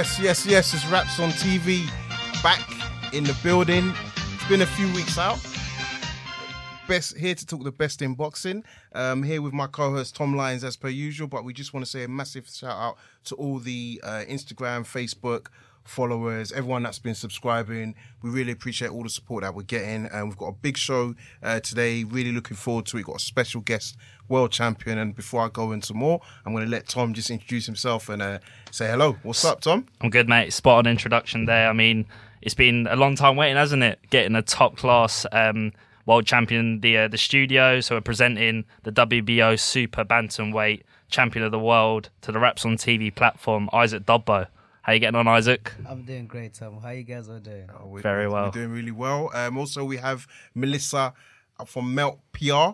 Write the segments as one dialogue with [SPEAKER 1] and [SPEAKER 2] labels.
[SPEAKER 1] Yes, yes, yes. It's Wraps on TV back in the building. It's been a few weeks out. Best here to talk the best in boxing. Um, here with my co-host Tom Lyons as per usual. But we just want to say a massive shout out to all the uh, Instagram, Facebook followers, everyone that's been subscribing. We really appreciate all the support that we're getting. And we've got a big show uh, today. Really looking forward to it. We've got a special guest, world champion. And before I go into more, I'm going to let Tom just introduce himself and uh, say hello. What's up, Tom?
[SPEAKER 2] I'm good, mate. Spot on introduction there. I mean, it's been a long time waiting, hasn't it? Getting a top class um, world champion the uh, the studio. So we're presenting the WBO Super Bantamweight Champion of the World to the Wraps on TV platform, Isaac Dogboe. How you getting on, Isaac?
[SPEAKER 3] I'm doing great, Tom. How you guys all doing?
[SPEAKER 1] Oh, we-
[SPEAKER 2] Very well.
[SPEAKER 1] We're doing really well. Um, also, we have Melissa uh, from Melt PR.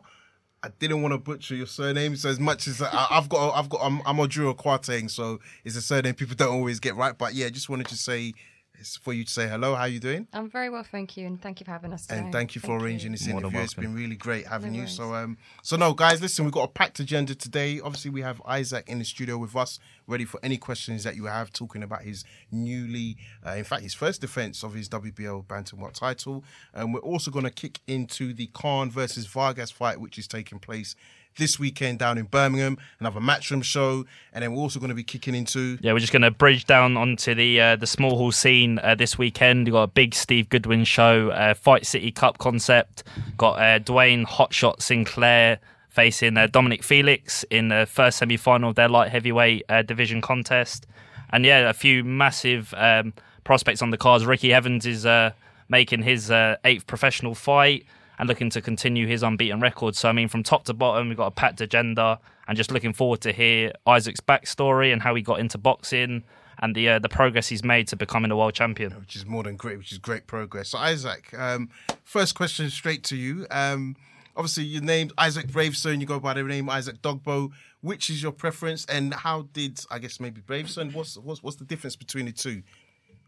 [SPEAKER 1] I didn't want to butcher your surname, so as much as I, I've got, I've got, I'm, I'm Oduro Kwarteng, so it's a surname people don't always get right. But yeah, just wanted to say, it's for you to say hello. How are you doing?
[SPEAKER 4] I'm very well, thank you, and thank you for having us today.
[SPEAKER 1] And thank you for arranging this
[SPEAKER 2] More than
[SPEAKER 1] interview. It's
[SPEAKER 2] welcome.
[SPEAKER 1] been really great having
[SPEAKER 4] No
[SPEAKER 1] you.
[SPEAKER 4] worries.
[SPEAKER 1] So, um, so no, guys, listen, we've got a packed agenda today. Obviously, we have Isaac in the studio with us, ready for any questions that you have, talking about his newly, uh, in fact, his first defense of his WBO bantamweight title. And we're also going to kick into the Khan versus Vargas fight, which is taking place this weekend down in Birmingham. Another matchroom show, and then we're also going to be kicking into.
[SPEAKER 2] Yeah, we're just going to bridge down onto the uh, the small hall scene uh, this weekend. We've got a big Steve Goodwin show, uh, Fight City Cup concept. Got uh, Dwayne Hotshot Sinclair facing uh, Dominic Felix in the first semi final of their light heavyweight uh, division contest. And yeah, a few massive um, prospects on the cards. Ricky Evans is uh, making his eighth professional fight and looking to continue his unbeaten record. So, I mean, from top to bottom, we've got a packed agenda and just looking forward to hear Isaac's backstory and how he got into boxing and the uh, the progress he's made to becoming a world champion.
[SPEAKER 1] which is more than great, which is great progress. So, Isaac, um, first question straight to you. Um, obviously, your name's Isaac Bravestone. You go by the name Isaac Dogboe. Which is your preference, and how did I guess maybe Bravestone? What's what's what's the difference between the two?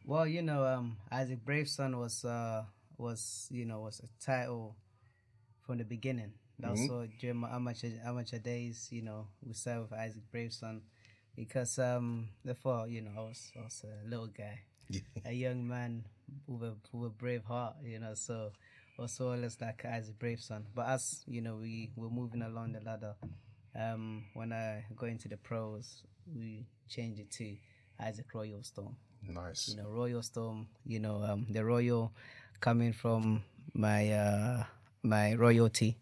[SPEAKER 3] Well, you know, um, Isaac Braveson was uh, was you know was a title from the beginning. That's
[SPEAKER 1] Mhm.
[SPEAKER 3] what during my amateur amateur days, you know, we started with Isaac Braveson because um, before you know I was I was a little guy, a young man with a with a brave heart, you know. So also always like Isaac Braveson. But as you know, we were moving along the ladder. Um, when I got into the pros, we changed it to Isaac Royal Storm
[SPEAKER 1] Nice.
[SPEAKER 3] you know royal storm you know um the royal coming from my uh my royalty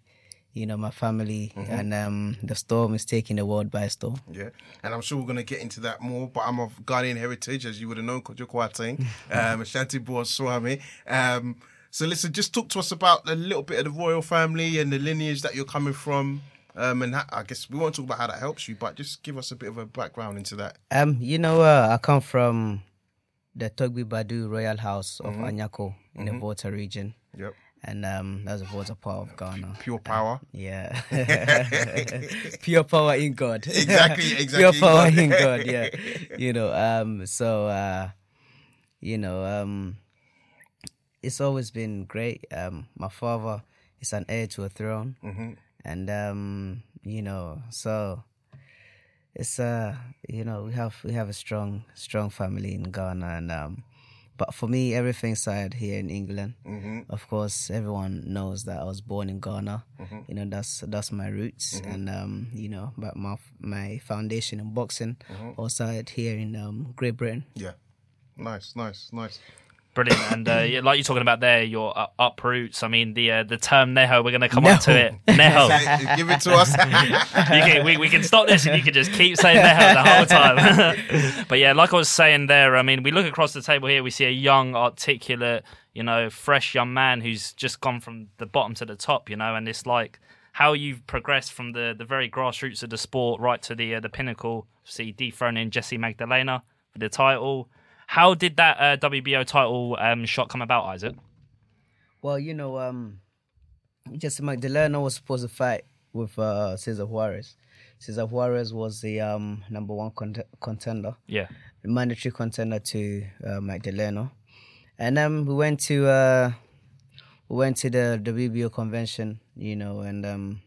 [SPEAKER 3] you know my family
[SPEAKER 1] Mhm.
[SPEAKER 3] and um the storm is taking the world by storm
[SPEAKER 1] Yeah, and I'm sure we're going to get into that more. But I'm of Ghanaian heritage, as you would have known, because you're quite um, Ashanti Swami. Um, so listen, just talk to us about a little bit of the royal family and the lineage that you're coming from. Um, and ha- I guess we won't talk about how that helps you, but just give us a bit of a background into that.
[SPEAKER 3] um you know uh, i come from the togbi badu royal house of
[SPEAKER 1] Mhm.
[SPEAKER 3] anyako in
[SPEAKER 1] Mhm.
[SPEAKER 3] the volta region
[SPEAKER 1] Yep.
[SPEAKER 3] and um that's the volta part of ghana
[SPEAKER 1] Pure power.
[SPEAKER 3] yeah pure power in god
[SPEAKER 1] Exactly, exactly,
[SPEAKER 3] pure power in god yeah you know um so uh you know um it's always been great um my father is an heir to a throne
[SPEAKER 1] Mhm.
[SPEAKER 3] and um you know so it's uh you know we have we have a strong strong family in ghana and um but for me, everything started here in England.
[SPEAKER 1] Mhm.
[SPEAKER 3] Of course, everyone knows that I was born in Ghana.
[SPEAKER 1] Mhm.
[SPEAKER 3] You know, that's that's my roots,
[SPEAKER 1] Mhm.
[SPEAKER 3] and um, you know, but my my foundation in boxing
[SPEAKER 1] Mhm.
[SPEAKER 3] all started here in um, Great Britain.
[SPEAKER 1] Yeah. Nice, nice, nice.
[SPEAKER 2] Brilliant, and uh, yeah, like you're talking about there, your uh, uproots. I mean, the uh, the term neho. We're going to come on to it. Neho.
[SPEAKER 1] Give it to us.
[SPEAKER 2] you can, we, we can stop this and you can just keep saying neho the whole time. but yeah, like I was saying there, I mean, we look across the table here, we see a young, articulate, you know, fresh young man who's just gone from the bottom to the top, you know, and it's like how you've progressed from the, the very grassroots of the sport right to the uh, the pinnacle. See, dethroning Jesse Magdaleno for the title. How did that uh, WBO title um, shot come about, Isaac?
[SPEAKER 3] Well, you know, um, Jesse Magdaleno was supposed to fight with uh, Cesar Juarez. Cesar Juarez was the um, number one cont- contender.
[SPEAKER 2] Yeah.
[SPEAKER 3] The mandatory contender to uh, Magdaleno. And um, we went to uh, we went to the WBO convention, you know, and um,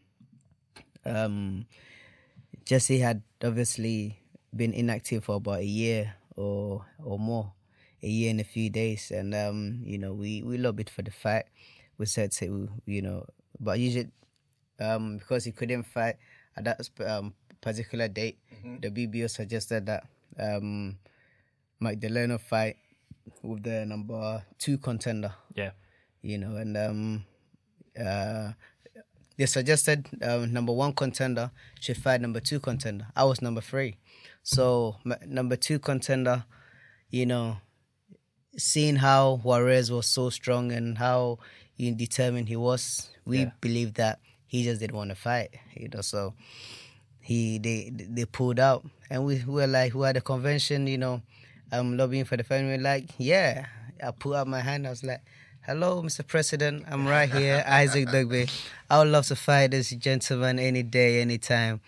[SPEAKER 3] um, Jesse had obviously been inactive for about a year or or more, a year and a few days, and um, you know, we we lobbied for the fight. We said to you know, but usually, um, because he couldn't fight at that um, particular date,
[SPEAKER 1] Mhm.
[SPEAKER 3] the WBO suggested that um, Magdaleno fight with the number two contender.
[SPEAKER 2] Yeah.
[SPEAKER 3] You know, and um, uh, they suggested um, number one contender should fight number two contender. I was number three, so m- number two contender, you know, seeing how Juarez was so strong and how determined he was, we
[SPEAKER 2] Yeah.
[SPEAKER 3] believed that he just didn't want to fight. You know, so he they they pulled out, and we, we were like, we had a convention, you know, um, lobbying for the family. Like, yeah, I put out my hand. I was like, hello, Mr. President, I'm right here, Isaac Dogboe. I would love to fight this gentleman any day, anytime.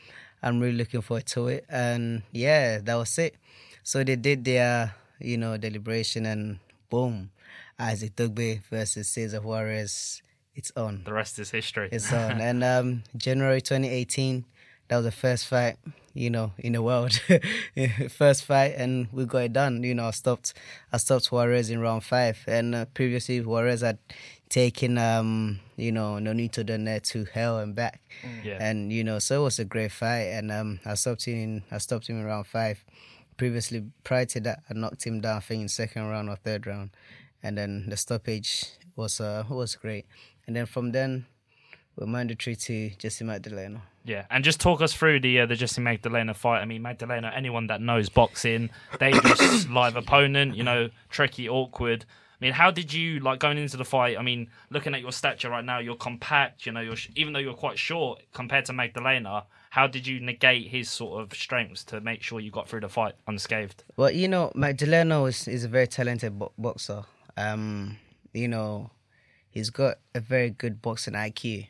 [SPEAKER 3] I'm really looking forward to it, and yeah, that was it. So they did their, you know, deliberation, and boom, Isaac Dogboe versus Cesar Juarez. It's on.
[SPEAKER 2] The rest is history.
[SPEAKER 3] It's on. and um, January 2018, that was the first fight, you know, in the world. first fight, and we got it done. You know, I stopped, I stopped Juarez in round five, and uh, previously Juarez had taken, um, you know, Nonito Donaire to hell and back.
[SPEAKER 2] Yeah.
[SPEAKER 3] And you know, so it was a great fight, and um, I stopped him. In, I stopped him in round five. Previously, prior to that, I knocked him down. I think in second round or third round, and then the stoppage was uh was great. And then from then, we're mandatory to Jesse Magdaleno.
[SPEAKER 2] Yeah, and just talk us through the uh, the Jesse Magdaleno fight. I mean, Magdaleno, anyone that knows boxing, dangerous live opponent, you know, tricky, awkward. I mean, how did you like going into the fight? I mean, looking at your stature right now, you're compact. You know, you're sh- even though you're quite short compared to Magdaleno. How did you negate his sort of strengths to make sure you got through the fight unscathed?
[SPEAKER 3] Well, you know, Magdaleno is, is a very talented bo- boxer. Um, you know, he's got a very good boxing IQ,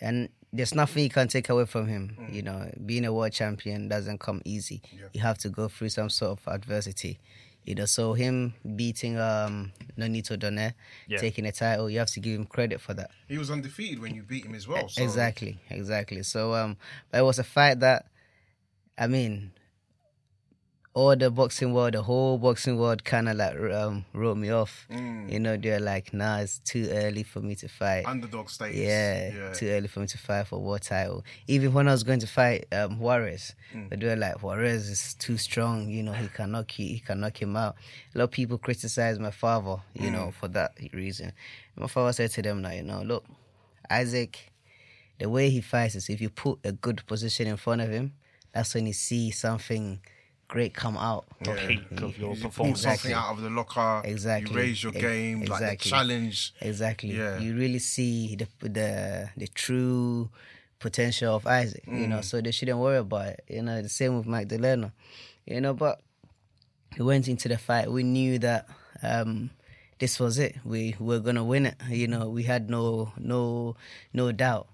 [SPEAKER 3] and there's nothing you can take away from him. You know, being a world champion doesn't come easy. You have to go through some sort of adversity. You know, so him beating um Nonito Donaire,
[SPEAKER 1] Yeah.
[SPEAKER 3] taking a title, you have to give him credit for that.
[SPEAKER 1] He was undefeated when you beat him as well. So.
[SPEAKER 3] Exactly, exactly. So um, but it was a fight that, I mean, all the boxing world, the whole boxing world, kind of like um wrote me off.
[SPEAKER 1] Mm.
[SPEAKER 3] You know, they're like, nah, it's too early for me to fight.
[SPEAKER 1] Underdog status.
[SPEAKER 3] Yeah,
[SPEAKER 1] Yeah.
[SPEAKER 3] too early for me to fight for world title. Even when I was going to fight um, Juarez,
[SPEAKER 1] Mm.
[SPEAKER 3] but they were like, Juarez is too strong. You know, he can knock he, he can knock him out. A lot of people criticize my father, you know,
[SPEAKER 1] Mm.
[SPEAKER 3] for that reason. My father said to them, like, you know, look, Isaac, the way he fights is if you put a good position in front of him, that's when you see something great come out.
[SPEAKER 1] The
[SPEAKER 2] peak of your
[SPEAKER 1] You
[SPEAKER 2] performance.
[SPEAKER 1] pull something out of the locker.
[SPEAKER 3] Exactly.
[SPEAKER 1] You raise your
[SPEAKER 3] Ex-
[SPEAKER 1] game, like the
[SPEAKER 3] exactly.
[SPEAKER 1] challenge.
[SPEAKER 3] Exactly.
[SPEAKER 1] Yeah.
[SPEAKER 3] You really see the the the true potential of Isaac. You know,
[SPEAKER 1] Mm.
[SPEAKER 3] so they shouldn't worry about it. You know, the same with Magdaleno. You know, but we went into the fight. We knew that um, this was it. We were gonna win it. You know, we had no no no doubt.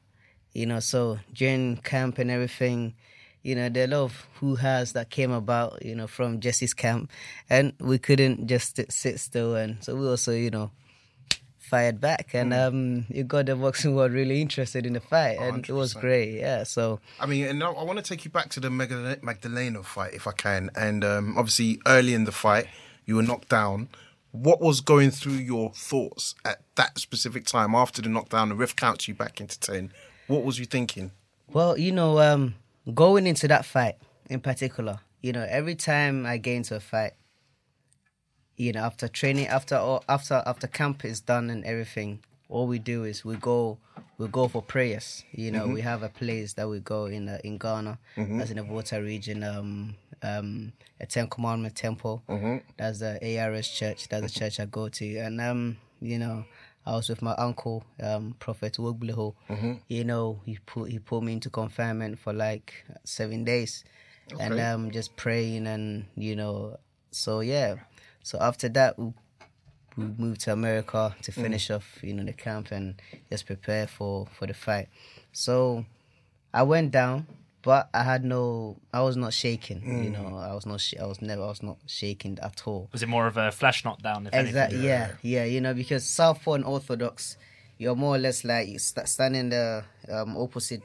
[SPEAKER 3] You know, so during camp and everything, you know, there are a lot of who has that came about, you know, from Jesse's camp, and we couldn't just sit- still. And so we also, you know, fired back, and um, it got the boxing world really interested in the fight, and it was great. Yeah, so
[SPEAKER 1] I mean, and now I want to take you back to the Magdaleno, Magdaleno fight, if I can. And um, obviously, early in the fight, you were knocked down. What was going through your thoughts at that specific time after the knockdown? The ref counts you back into ten. What was you thinking?
[SPEAKER 3] Well, you know, um, going into that fight in particular, you know, every time I get into a fight, you know, after training, after all, after after camp is done and everything, all we do is we go we go for prayers. You know,
[SPEAKER 5] Mhm.
[SPEAKER 3] we have a place that we go in uh, in Ghana,
[SPEAKER 5] Mhm.
[SPEAKER 3] that's in the Volta region, um, um, a Ten Commandment temple.
[SPEAKER 1] Mhm.
[SPEAKER 3] That's the ARS church. That's the church I go to, and um, you know, I was with my uncle, um, Prophet Wogbliho.
[SPEAKER 1] Mhm.
[SPEAKER 3] You know, he put he put me into confinement for like seven days, and um, just praying and you know, so yeah. So after that, we, we moved to America to
[SPEAKER 5] Mm.
[SPEAKER 3] finish off, you know, the camp and just prepare for for the fight. So I went down, but I had no, I was not shaking. You
[SPEAKER 2] Mm.
[SPEAKER 3] know, I was not, sh- I was never, I was not shaking at all.
[SPEAKER 2] Was it more of a flash knockdown? If
[SPEAKER 3] Exactly.
[SPEAKER 2] anything?
[SPEAKER 3] Yeah, yeah. You know, because Southpaw and Orthodox, you're more or less like you st- standing the um, opposite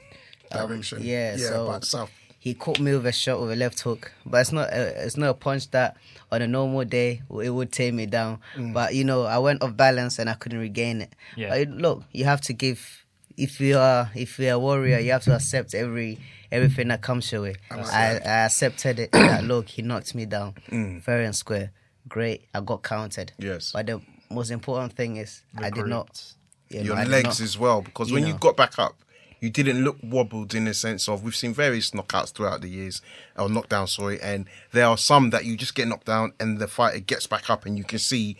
[SPEAKER 3] um,
[SPEAKER 1] Direction.
[SPEAKER 3] Yeah.
[SPEAKER 1] Yeah,
[SPEAKER 3] so
[SPEAKER 1] but South-
[SPEAKER 3] he caught me with a shot with a left hook, but it's not a, it's not a punch that on a normal day it would take me down.
[SPEAKER 5] Mm.
[SPEAKER 3] But you know, I went off balance and I couldn't regain it.
[SPEAKER 5] Yeah.
[SPEAKER 3] But look, you have to give. If you are if you're a warrior, you have to accept every everything that comes your way. I, I accepted it. that look, he knocked me down
[SPEAKER 1] Mm.
[SPEAKER 3] fair and square. Great, I got counted.
[SPEAKER 1] Yes.
[SPEAKER 3] But the most important thing is I did not. you
[SPEAKER 1] your
[SPEAKER 3] did
[SPEAKER 1] legs
[SPEAKER 3] not-
[SPEAKER 1] as well, because
[SPEAKER 3] you
[SPEAKER 1] when
[SPEAKER 3] know.
[SPEAKER 1] you got back up, you didn't look wobbled in the sense of we've seen various knockouts throughout the years, or knockdown, sorry, and there are some that you just get knocked down and the fighter gets back up and you can see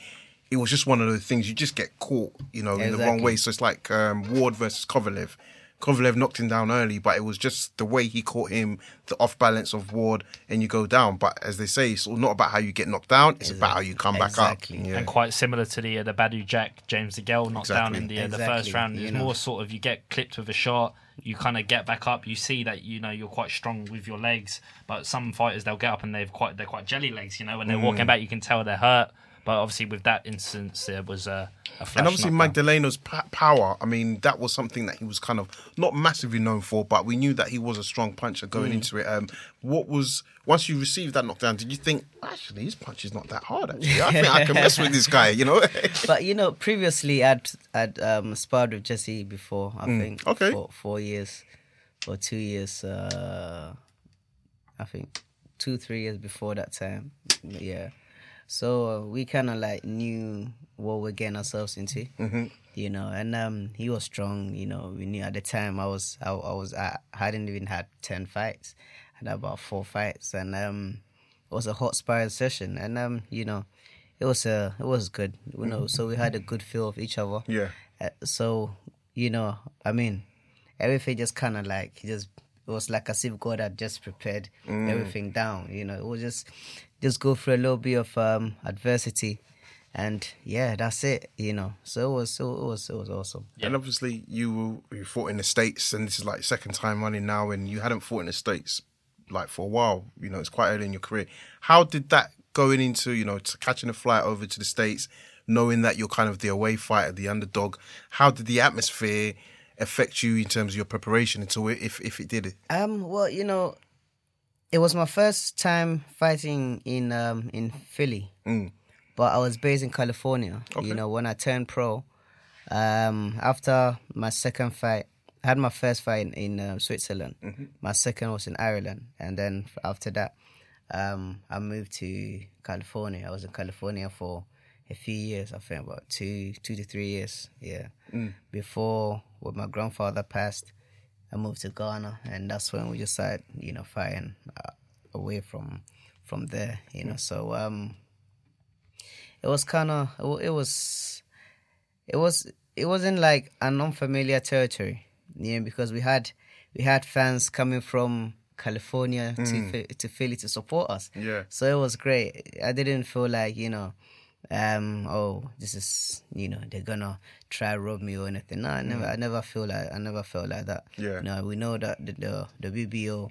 [SPEAKER 1] it was just one of those things you just get caught, you know, in the wrong way. So it's like um, Ward versus Kovalev. Kovalev knocked him down early, but it was just the way he caught him, the off balance of Ward, and you go down. But as they say, it's not about how you get knocked down; it's about how you come back up. Yeah.
[SPEAKER 2] And quite similar to the uh, the Badou Jack James DeGale knockdown
[SPEAKER 1] Exactly.
[SPEAKER 2] Down in the uh, the first round.
[SPEAKER 3] you
[SPEAKER 2] It's
[SPEAKER 3] know.
[SPEAKER 2] more sort of you get clipped with a shot, you kind of get back up. You see that you know you're quite strong with your legs, but some fighters they'll get up and they've quite they're quite jelly legs. You know when they're
[SPEAKER 1] Mm.
[SPEAKER 2] walking back, you can tell they're hurt. But obviously with that instance, there was a, a flash
[SPEAKER 1] and obviously
[SPEAKER 2] knockdown.
[SPEAKER 1] Magdaleno's pa- power. I mean, that was something that he was kind of not massively known for, but we knew that he was a strong puncher going
[SPEAKER 3] Mm.
[SPEAKER 1] into it. Um, what was once you received that knockdown? Did you think actually his punch is not that hard? Actually, I think I can mess with this guy. You know?
[SPEAKER 3] but you know, previously I'd I'd um, sparred with Jesse before. I
[SPEAKER 1] Mm,
[SPEAKER 3] think
[SPEAKER 1] okay.
[SPEAKER 3] for four years or two years. Uh, I think two three years before that time. Yeah. So uh, we kind of like knew what we're getting ourselves into.
[SPEAKER 1] Mhm.
[SPEAKER 3] You know, and um, he was strong. You know, we knew at the time I was I, I was I hadn't even had ten fights. I had about four fights, and um, it was a hot sparring session, and um, you know, it was uh, it was good. You know, so we had a good feel of each other.
[SPEAKER 1] Yeah.
[SPEAKER 3] Uh, so you know, I mean, everything just kind of like just it was like as if God had just prepared
[SPEAKER 1] Mm.
[SPEAKER 3] everything down. You know, it was just just go through a little bit of um, adversity, and yeah, that's it. You know, so it was it was it was awesome.
[SPEAKER 1] And obviously, you you fought in the states, and this is like second time running now, and you hadn't fought in the states like for a while. You know, it's quite early in your career. How did that going into you know to catching a flight over to the states, knowing that you're kind of the away fighter, the underdog? How did the atmosphere affect you in terms of your preparation until it, if if it did?
[SPEAKER 3] Um, well, you know, it was my first time fighting in um in Philly,
[SPEAKER 1] Mm.
[SPEAKER 3] but I was based in California. You know, when I turned pro, um, after my second fight, I had my first fight in, in uh, Switzerland.
[SPEAKER 1] Mm-hmm.
[SPEAKER 3] My second was in Ireland, and then after that, um, I moved to California. I was in California for a few years. I think about two, two to three years. Yeah.
[SPEAKER 1] Mm.
[SPEAKER 3] Before, when my grandfather passed, I moved to Ghana, and that's when we just started, you know, fighting uh, away from from there. You know, so um, it was kind of it was it was it wasn't like an unfamiliar territory, you know, because we had we had fans coming from California to
[SPEAKER 1] Mm.
[SPEAKER 3] Phi- to Philly to support us.
[SPEAKER 1] Yeah.
[SPEAKER 3] So it was great. I didn't feel like you know, um, oh, this is you know they're gonna try rob me or anything. No, I never,
[SPEAKER 1] Mm.
[SPEAKER 3] I never feel like I never felt like that.
[SPEAKER 1] Yeah.
[SPEAKER 3] You know, we know that the the, the WBO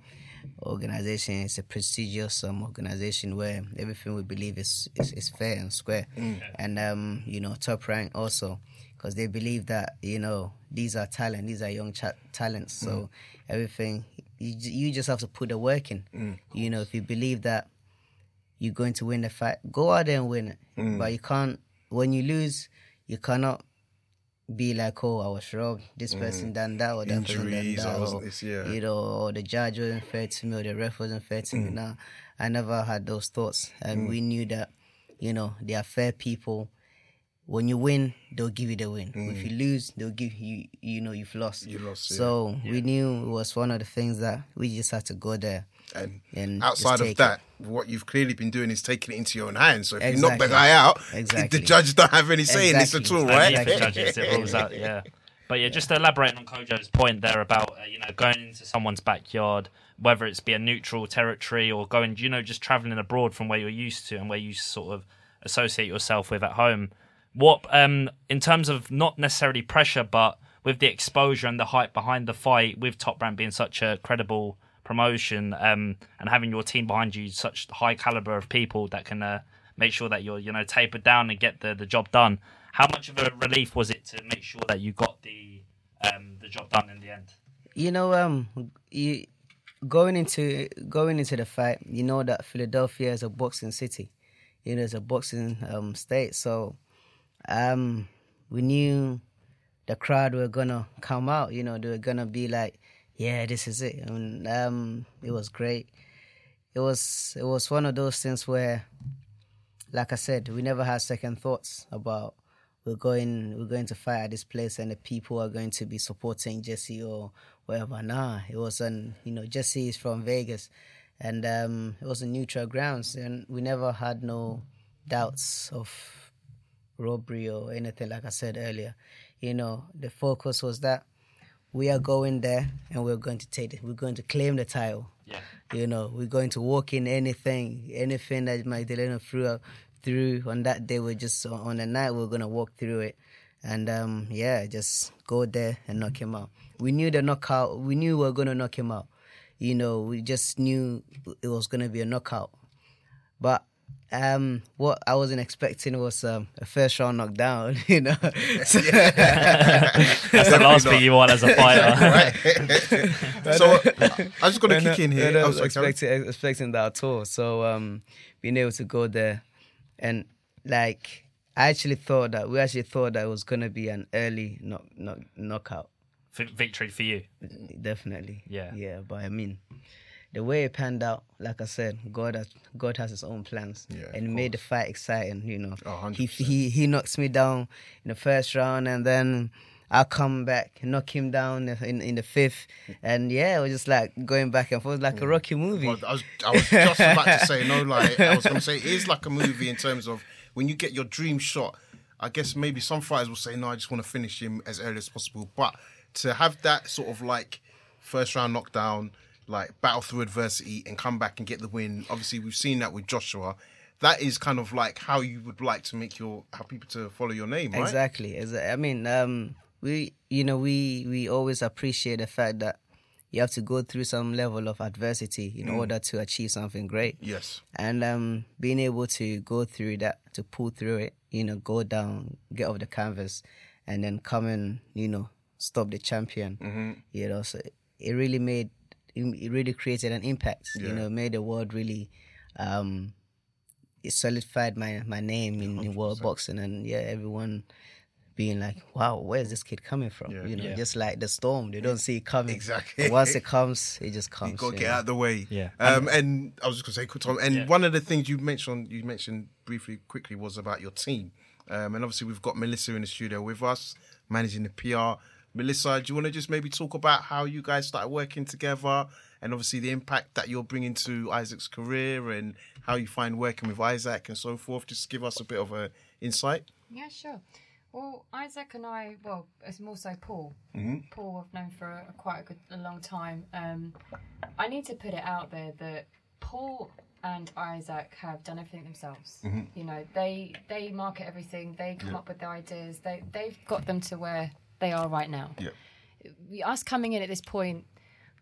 [SPEAKER 3] organization is a prestigious um, organization where everything we believe is is, is fair and square,
[SPEAKER 1] Mm.
[SPEAKER 3] and um, you know, top rank also because they believe that you know these are talent, these are young cha- talents. So
[SPEAKER 1] Mm.
[SPEAKER 3] everything you you just have to put the work in.
[SPEAKER 1] Mm.
[SPEAKER 3] You know, if you believe that you're going to win the fight, go out there and win it.
[SPEAKER 1] Mm.
[SPEAKER 3] But you can't when you lose, you cannot be like, oh, I was robbed. This
[SPEAKER 1] Mm.
[SPEAKER 3] person done that or that person done that.
[SPEAKER 1] Was-
[SPEAKER 3] or,
[SPEAKER 1] it's- yeah.
[SPEAKER 3] You know, or the judge wasn't fair to me or the ref wasn't fair to me.
[SPEAKER 1] Mm.
[SPEAKER 3] Nah, I never had those thoughts. And
[SPEAKER 1] Mm.
[SPEAKER 3] we knew that, you know, they are fair people. When you win, they'll give you the win. If you lose, they'll give you, you know, you've lost.
[SPEAKER 1] Mm. You lost, yeah.
[SPEAKER 3] So we knew it was one of the things that we just had to go there.
[SPEAKER 1] And
[SPEAKER 3] and
[SPEAKER 1] outside
[SPEAKER 3] take
[SPEAKER 1] of
[SPEAKER 3] it.
[SPEAKER 1] that, what you've clearly been doing is taking it into your own hands. So if you knock the guy out,
[SPEAKER 3] Exactly.
[SPEAKER 1] the judge don't have any say in this at
[SPEAKER 3] Exactly.
[SPEAKER 1] all,
[SPEAKER 2] Only
[SPEAKER 1] right?
[SPEAKER 2] if the judges it rules out, yeah. But yeah, just elaborating on Kojo's point there about uh, you know going into someone's backyard, whether it's be a neutral territory or going, you know, just traveling abroad from where you're used to and where you sort of associate yourself with at home. What, um, in terms of not necessarily pressure, but with the exposure and the hype behind the fight, with Top Rank being such a credible promotion, um, and having your team behind you, such high caliber of people that can uh, make sure that you're, you know, tapered down and get the, the job done. How much of a relief was it to make sure that you got the um, the job done in the end?
[SPEAKER 3] you know um you going into going into the fight you know that philadelphia is a boxing city you know it's a boxing um state so um we knew the crowd were gonna come out you know they were gonna be like yeah this is it and um it was great it was it was one of those things where like i said we never had second thoughts about we're going we're going to fight at this place and the people are going to be supporting Jesse or whatever. Nah, it was on you know Jesse is from Vegas, and um, it was a neutral grounds, and we never had no doubts of robbery or anything. Like I said earlier, you know the focus was that we are going there and we're going to take it. We're going to claim the title.
[SPEAKER 2] Yeah.
[SPEAKER 3] You know, we're going to walk in anything, anything that Magdaleno threw through on that day. We're just on the night we're gonna walk through it, and um, yeah, just go there and knock him out. We knew the knockout. We knew we were gonna knock him out. You know, we just knew it was gonna be a knockout. But um, what I wasn't expecting was um, a first round knockdown. You know, So-
[SPEAKER 2] That's the last thing you want as a fighter.
[SPEAKER 1] so I just got to
[SPEAKER 3] No,
[SPEAKER 1] kick in here.
[SPEAKER 3] no, I was
[SPEAKER 1] sorry,
[SPEAKER 3] expecting, expecting that at all. So um, being able to go there, and like I actually thought that we actually thought that it was gonna be an early knock, knock, knockout.
[SPEAKER 2] V- victory for you.
[SPEAKER 3] Definitely.
[SPEAKER 2] Yeah.
[SPEAKER 3] Yeah, but I mean, the way it panned out, like I said, God has God has His own plans,
[SPEAKER 1] Yeah,
[SPEAKER 3] and made the fight exciting. You know,
[SPEAKER 1] Oh,
[SPEAKER 3] he
[SPEAKER 1] 100%.
[SPEAKER 3] he he knocks me down in the first round, and then. I come back, knock him down in in the fifth, and yeah, it was just like going back and forth like a mm. Rocky movie.
[SPEAKER 1] Well, I was, I was just about to say no like I was going to say it is like a movie in terms of when you get your dream shot. I guess maybe some fighters will say no, I just want to finish him as early as possible. But to have that sort of like first round knockdown, like battle through adversity and come back and get the win. Obviously, we've seen that with Joshua. That is kind of like how you would like to make your how people to follow your name, right?
[SPEAKER 3] Exactly. I mean, um, we you know we we always appreciate the fact that you have to go through some level of adversity in
[SPEAKER 1] Mm.
[SPEAKER 3] order to achieve something great.
[SPEAKER 1] Yes.
[SPEAKER 3] And um, being able to go through that, to pull through it, you know, go down, get off the canvas, and then come and you know stop the champion.
[SPEAKER 1] Mm-hmm.
[SPEAKER 3] You know, so it really made it really created an impact.
[SPEAKER 1] Yeah.
[SPEAKER 3] You know, made the world really. Um, it solidified my my name in, in world boxing, and yeah, everyone being like, "Wow, where's this kid coming from?"
[SPEAKER 1] Yeah.
[SPEAKER 3] you know,
[SPEAKER 2] Yeah.
[SPEAKER 3] just like the storm, they don't see it coming.
[SPEAKER 1] Exactly.
[SPEAKER 3] But once it comes, it just comes.
[SPEAKER 1] You got to
[SPEAKER 3] you
[SPEAKER 1] get
[SPEAKER 3] know.
[SPEAKER 1] out of the way.
[SPEAKER 2] Yeah.
[SPEAKER 1] Um, and I was just going to say, quick, time. And
[SPEAKER 2] Yeah.
[SPEAKER 1] one of the things you mentioned, you mentioned briefly, quickly, was about your team. Um, and obviously, we've got Melissa in the studio with us, managing the PR. Melissa, do you want to just maybe talk about how you guys started working together, and obviously the impact that you're bringing to Isaac's career, and how you find working with Isaac and so forth? Just give us a bit of an insight.
[SPEAKER 4] Yeah, sure. Well, Isaac and I, well, it's more so Paul.
[SPEAKER 1] Mhm.
[SPEAKER 4] Paul, I've known for a, quite a good, a long time. Um, I need to put it out there that Paul and Isaac have done everything themselves.
[SPEAKER 1] Mhm.
[SPEAKER 4] You know, they they market everything. They come
[SPEAKER 1] Yeah.
[SPEAKER 4] up with the ideas. They they've got them to where they are right now.
[SPEAKER 1] Yeah.
[SPEAKER 4] Us coming in at this point,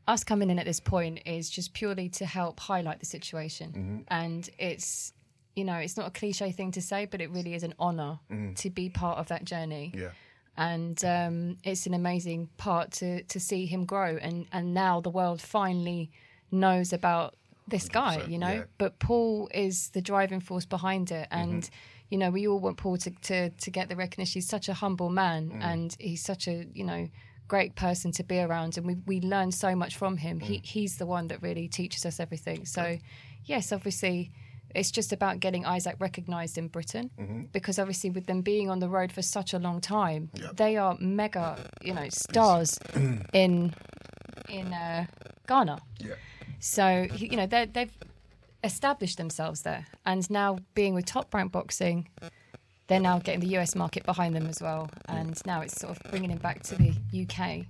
[SPEAKER 4] us coming in at this point is just purely to help highlight the situation,
[SPEAKER 1] Mhm.
[SPEAKER 4] and it's you know it's not a cliche thing to say, but it really is an honor
[SPEAKER 1] Mhm.
[SPEAKER 4] to be part of that journey
[SPEAKER 1] Yeah.
[SPEAKER 4] and um, it's an amazing part to to see him grow and and now the world finally knows about this guy you know
[SPEAKER 1] yeah.
[SPEAKER 4] but paul is the driving force behind it and you know, we all want Paul to, to, to get the recognition. He's such a humble man
[SPEAKER 5] Mm.
[SPEAKER 4] and he's such a, you know, great person to be around. And we, we learn so much from him. He,
[SPEAKER 5] Mm.
[SPEAKER 4] he's the one that really teaches us everything. So, yes, obviously, it's just about getting Isaac recognised in Britain
[SPEAKER 5] Mm-hmm.
[SPEAKER 4] because obviously, with them being on the road for such a long time, they are mega, you know, stars in in uh, Ghana. So you know they they've established themselves there, and now being with Top Rank Boxing, they're now getting the US market behind them as well, and now it's sort of bringing him back to the UK.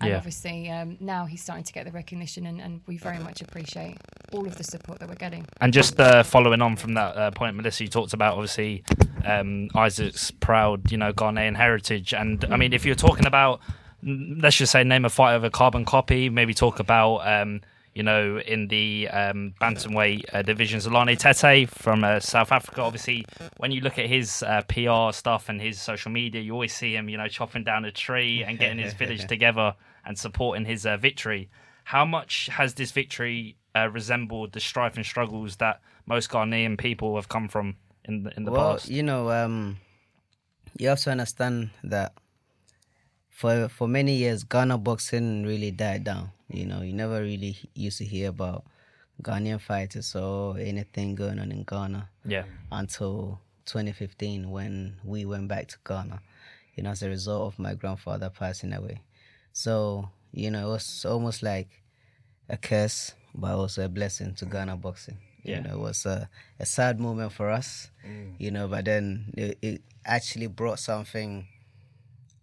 [SPEAKER 4] And
[SPEAKER 2] Yeah.
[SPEAKER 4] obviously um, now he's starting to get the recognition, and, and we very much appreciate all of the support that we're getting.
[SPEAKER 2] And just uh, following on from that uh, point, Melissa, you talked about obviously um, Isaac's proud, you know, Ghanaian heritage. And I mean, if you're talking about, mm, let's just say, name a fight of a carbon copy, maybe talk about, um, you know, in the um, bantamweight uh, divisions, Zolani Tete from uh, South Africa. Obviously, when you look at his uh, PR stuff and his social media, you always see him, you know, chopping down a tree and getting his village together and supporting his uh, victory. How much has this victory uh, resembled the strife and struggles that most Ghanaian people have come from in the, in the
[SPEAKER 3] well,
[SPEAKER 2] past?
[SPEAKER 3] you know, um, you have to understand that for for many years, Ghana boxing really died down. You know, you never really used to hear about Ghanaian fighters or anything going on in Ghana
[SPEAKER 2] Yeah.
[SPEAKER 3] until 2015 when we went back to Ghana, you know, as a result of my grandfather passing away. So, you know, it was almost like a curse, but also a blessing to Ghana boxing.
[SPEAKER 2] Yeah.
[SPEAKER 3] You know, it was a, a sad moment for us, mm. you know, but then it, it actually brought something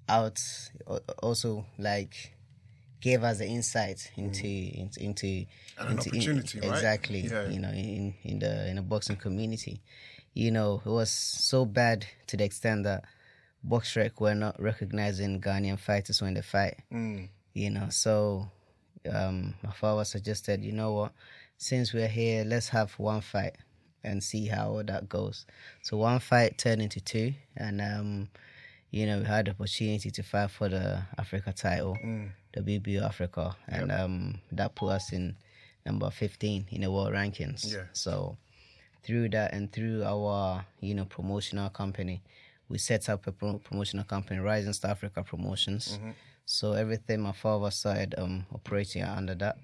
[SPEAKER 3] out, also like gave us the insight into into into,
[SPEAKER 1] And an
[SPEAKER 3] into
[SPEAKER 1] opportunity, right?
[SPEAKER 3] exactly
[SPEAKER 1] Yeah.
[SPEAKER 3] you know in in the in the boxing community you know it was so bad to the extent that boxrec were not recognizing ghanaian fighters when they fight
[SPEAKER 1] Mm.
[SPEAKER 3] you know so um my father suggested you know what since we're here let's have one fight and see how that goes so one fight turned into two and um you know we had the opportunity to fight for the africa title
[SPEAKER 1] Mm.
[SPEAKER 3] The WBO Africa, and um, that put us in number 15 in the world rankings.
[SPEAKER 1] Yeah.
[SPEAKER 3] So through that and through our you know promotional company, we set up a pro- promotional company, Rising Star Africa Promotions. So everything my father started um, operating under that,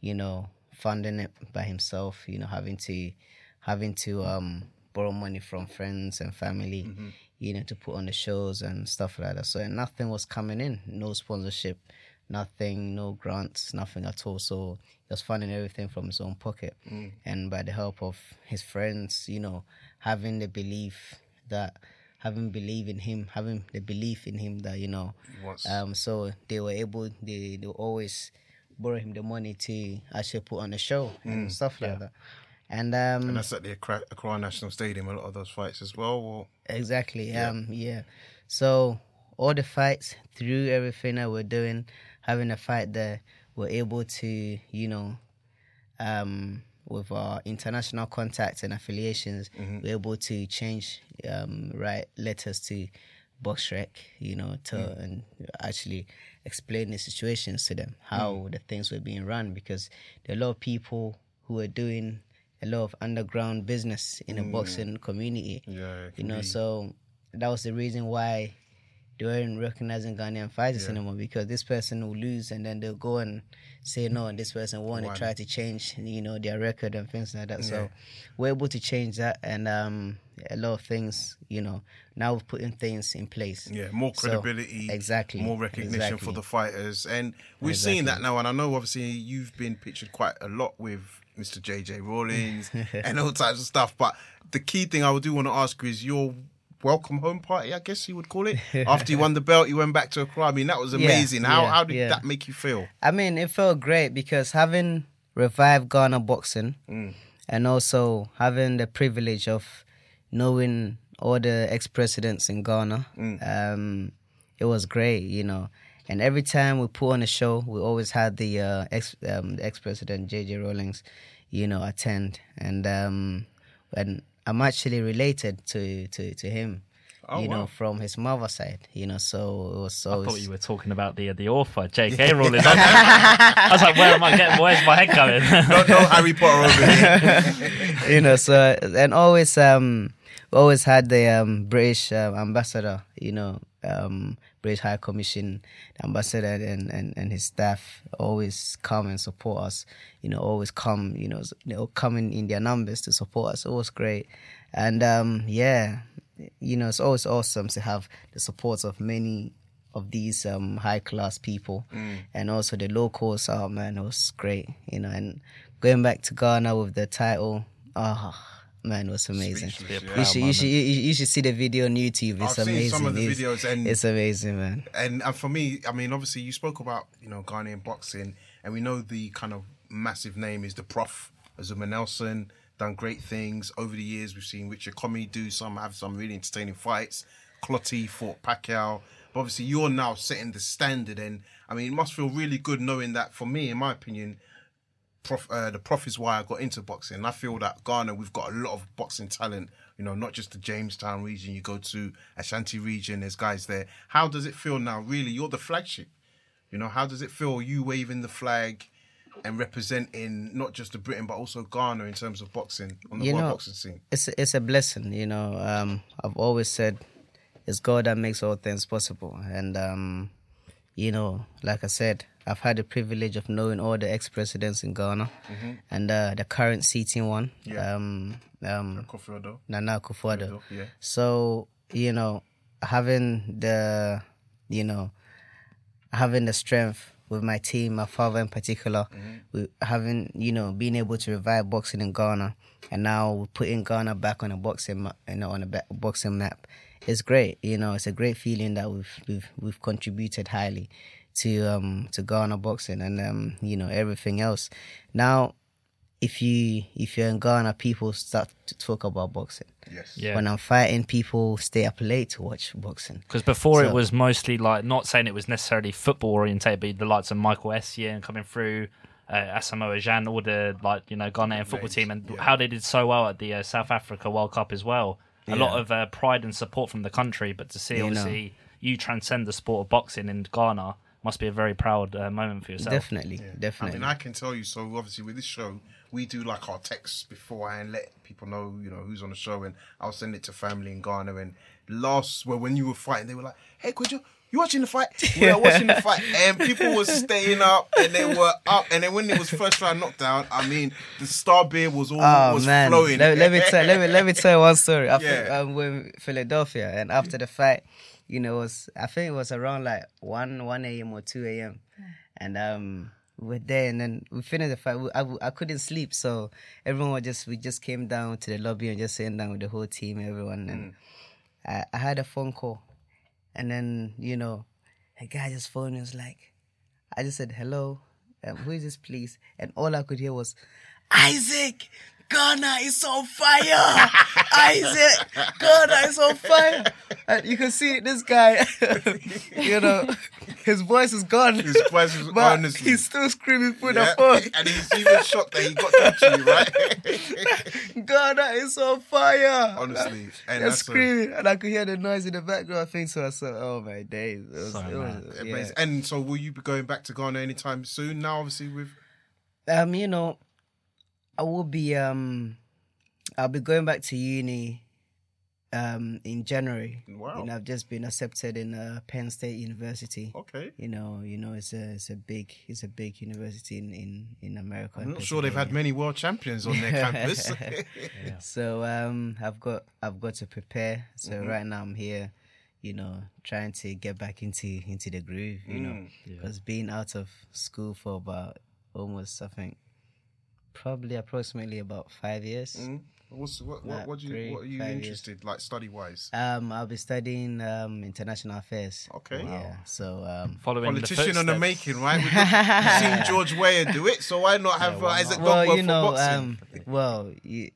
[SPEAKER 3] you know, funding it by himself, you know, having to having to um, borrow money from friends and family, you know, to put on the shows and stuff like that. So nothing was coming in, no sponsorship, nothing, no grants, nothing at all. So he was funding everything from his own pocket, and by the help of his friends, you know, having the belief that having belief in him, having the belief in him that you know, um, so they were able, they they always borrow him the money to actually put on a show and stuff like that. And um,
[SPEAKER 1] And that's at the Accra, Accra National Stadium, a lot of those fights as well. Or,
[SPEAKER 3] Exactly.
[SPEAKER 1] Yeah.
[SPEAKER 3] Um. Yeah. So all the fights through everything that we're doing, having a fight there, we're able to, you know, um, with our international contacts and affiliations, we're able to change, um, write letters to Box Boxrec, you know, to and actually explain the situations to them, how the things were being run, because there are a lot of people who are doing a lot of underground business in the boxing community.
[SPEAKER 1] Yeah,
[SPEAKER 3] you know,
[SPEAKER 1] be-
[SPEAKER 3] so that was the reason why they weren't recognizing Ghanaian fighters anymore because this person will lose and then they'll go and say no and this person won and try to change you know their record and things like that.
[SPEAKER 1] Yeah.
[SPEAKER 3] So we're able to change that and um a lot of things, you know, now we're putting things in place.
[SPEAKER 1] yeah, more
[SPEAKER 3] So,
[SPEAKER 1] credibility,
[SPEAKER 3] exactly.
[SPEAKER 1] more recognition for the fighters, and we've seen that now. And I know obviously you've been pictured quite a lot with Mr. JJ Rawlings and all types of stuff. But the key thing I do want to ask you is your welcome home party, I guess you would call it. After you won the belt, you went back to Accra. I mean, that was
[SPEAKER 3] Yeah,
[SPEAKER 1] amazing. how
[SPEAKER 3] yeah,
[SPEAKER 1] how did
[SPEAKER 3] yeah.
[SPEAKER 1] that make you feel?
[SPEAKER 3] I mean, it felt great because having revived Ghana boxing
[SPEAKER 1] Mm.
[SPEAKER 3] and also having the privilege of knowing all the ex presidents in Ghana,
[SPEAKER 1] Mm.
[SPEAKER 3] um, it was great, you know. And every time we put on a show, we always had the uh, ex um, the ex president JJ Rawlings, you know, attend. And um, and I'm actually related to to to him.
[SPEAKER 1] Oh,
[SPEAKER 3] you know, from his mother side, you know, so it was
[SPEAKER 2] I thought you were talking about the the author, J.K. Rowling. I was like, where am I getting? Where's my head going?
[SPEAKER 1] No, no Harry Potter over here.
[SPEAKER 3] you know so and always um always had the um, British uh, ambassador, you know, um, British High Commission ambassador and, and, and his staff always come and support us. You know, always come, you know, you know, coming in their numbers to support us. It was great, and um, yeah, you know, it's always awesome to have the support of many of these um, high class people
[SPEAKER 1] Mm.
[SPEAKER 3] and also the locals. Oh man, it was great, you know, and going back to Ghana with the title, oh man, it was amazing.
[SPEAKER 1] Speechless, yeah.
[SPEAKER 3] you, should, you, should, you, you should see the video on YouTube. It's
[SPEAKER 1] I've seen
[SPEAKER 3] amazing.
[SPEAKER 1] some of the
[SPEAKER 3] it's,
[SPEAKER 1] videos and-
[SPEAKER 3] it's amazing, man.
[SPEAKER 1] and and for me, I mean, obviously, you spoke about you know Ghanaian boxing, and we know the kind of massive name is the Prof Azuma Nelson. Done great things over the years. We've seen Richard Commey do some, have some really entertaining fights. Clottey fought Pacquiao. But obviously, you're now setting the standard, and I mean, it must feel really good knowing that. For me, in my opinion, prof, uh, the prof is why I got into boxing. And I feel that Ghana, we've got a lot of boxing talent. You know, not just the Jamestown region. You go to Ashanti region. There's guys there. How does it feel now? Really, you're the flagship. You know, how does it feel? You waving the flag and representing not just the Britain but also Ghana in terms of boxing on the
[SPEAKER 3] you
[SPEAKER 1] world
[SPEAKER 3] know,
[SPEAKER 1] boxing scene.
[SPEAKER 3] it's it's a blessing. You know, um, I've always said it's God that makes all things possible, and um, you know, like I said, I've had the privilege of knowing all the ex presidents in Ghana,
[SPEAKER 1] Mhm.
[SPEAKER 3] and uh, the current seating one,
[SPEAKER 1] Yeah.
[SPEAKER 3] um, um. Nana Akufo-Addo.
[SPEAKER 1] Yeah.
[SPEAKER 3] So you know, having the, you know, having the strength with my team, my father in particular, we having you know being able to revive boxing in Ghana, and now we're putting Ghana back on a boxing, you know, on a boxing map. It's great, you know. It's a great feeling that we've we've we've contributed highly to um to Ghana boxing and um you know everything else. Now, if you if you're in Ghana, people start to talk about boxing.
[SPEAKER 1] Yes.
[SPEAKER 2] Yeah.
[SPEAKER 3] When I'm fighting, people stay up late to watch boxing.
[SPEAKER 2] Because before it was mostly like not saying it was necessarily football orientated, but the likes of Michael Essien coming through, uh, Asamoah Gyan, all the like you know Ghanaian football team, and how they did so well at the uh, South Africa World Cup as well. A lot of uh, pride and support from the country, but to see
[SPEAKER 3] You know.
[SPEAKER 2] obviously you transcend the sport of boxing in Ghana must be a very proud uh, moment for yourself.
[SPEAKER 3] Definitely,
[SPEAKER 1] I
[SPEAKER 3] definitely.
[SPEAKER 1] I mean, I can tell you. So obviously, with this show, we do like our texts beforehand, let people know, you know, who's on the show, and I'll send it to family in Ghana. And last, well, when you were fighting, they were like, "Hey, could you?" You watching the fight? We were watching the fight, and people were staying up, and they were up. And then when it was first round knockdown, I mean, the star beer was all
[SPEAKER 3] Oh
[SPEAKER 1] was
[SPEAKER 3] man,
[SPEAKER 1] flowing.
[SPEAKER 3] let, let me tell let me let me tell you one story. After
[SPEAKER 1] Yeah.
[SPEAKER 3] um, with Philadelphia, and after the fight, you know, it was I think it was around like one one a.m. or two a.m. and um we are there, and then we finished the fight. We, I, I couldn't sleep, so everyone was just we just came down to the lobby and just sitting down with the whole team, everyone, and I, I had a phone call, and then you know, a guy just phoned me was like, I just said hello, um, who is this, please? And all I could hear was, Isaac, Ghana is on fire. Isaac, Ghana is on fire. And you can see this guy, you know, his voice is gone.
[SPEAKER 1] His voice is
[SPEAKER 3] but
[SPEAKER 1] honestly.
[SPEAKER 3] He's still screaming for
[SPEAKER 1] Yeah,
[SPEAKER 3] the phone.
[SPEAKER 1] and he's even shocked that he got through to you, right?
[SPEAKER 3] Ghana is on fire.
[SPEAKER 1] Honestly, and
[SPEAKER 3] They're
[SPEAKER 1] a-
[SPEAKER 3] screaming, and I could hear the noise in the background. I think so. I said, "Oh my days!" It was,
[SPEAKER 2] So
[SPEAKER 3] it was, yeah.
[SPEAKER 1] And so, will you be going back to Ghana anytime soon? Now, obviously, with
[SPEAKER 3] Um, you know, I will be um, I'll be going back to uni, um, in January.
[SPEAKER 1] Wow.
[SPEAKER 3] You know, I've just been accepted in uh, Penn State University.
[SPEAKER 1] Okay.
[SPEAKER 3] You know, you know, it's a it's a big it's a big university in in in America.
[SPEAKER 1] I'm
[SPEAKER 3] in
[SPEAKER 1] not sure they've had many world champions on their campus.
[SPEAKER 3] So um, I've got I've got to prepare. So
[SPEAKER 1] Mhm.
[SPEAKER 3] right now I'm here, you know, trying to get back into into the groove. You know,
[SPEAKER 1] Mm. Yeah.
[SPEAKER 3] because being out of school for about almost I think probably approximately about five years.
[SPEAKER 1] Mm. What's, what, what, what, do you,
[SPEAKER 3] three,
[SPEAKER 1] what are you
[SPEAKER 3] five years.
[SPEAKER 1] interested, like study wise?
[SPEAKER 3] Um, I'll be studying um international affairs.
[SPEAKER 1] Okay.
[SPEAKER 3] Yeah. So um,
[SPEAKER 2] Following
[SPEAKER 1] Politician on the making, right? We've, seen George Weah do it, so why not have uh, Isaac
[SPEAKER 3] well,
[SPEAKER 1] Dogworth
[SPEAKER 3] you know,
[SPEAKER 1] for boxing?
[SPEAKER 3] um, well, you,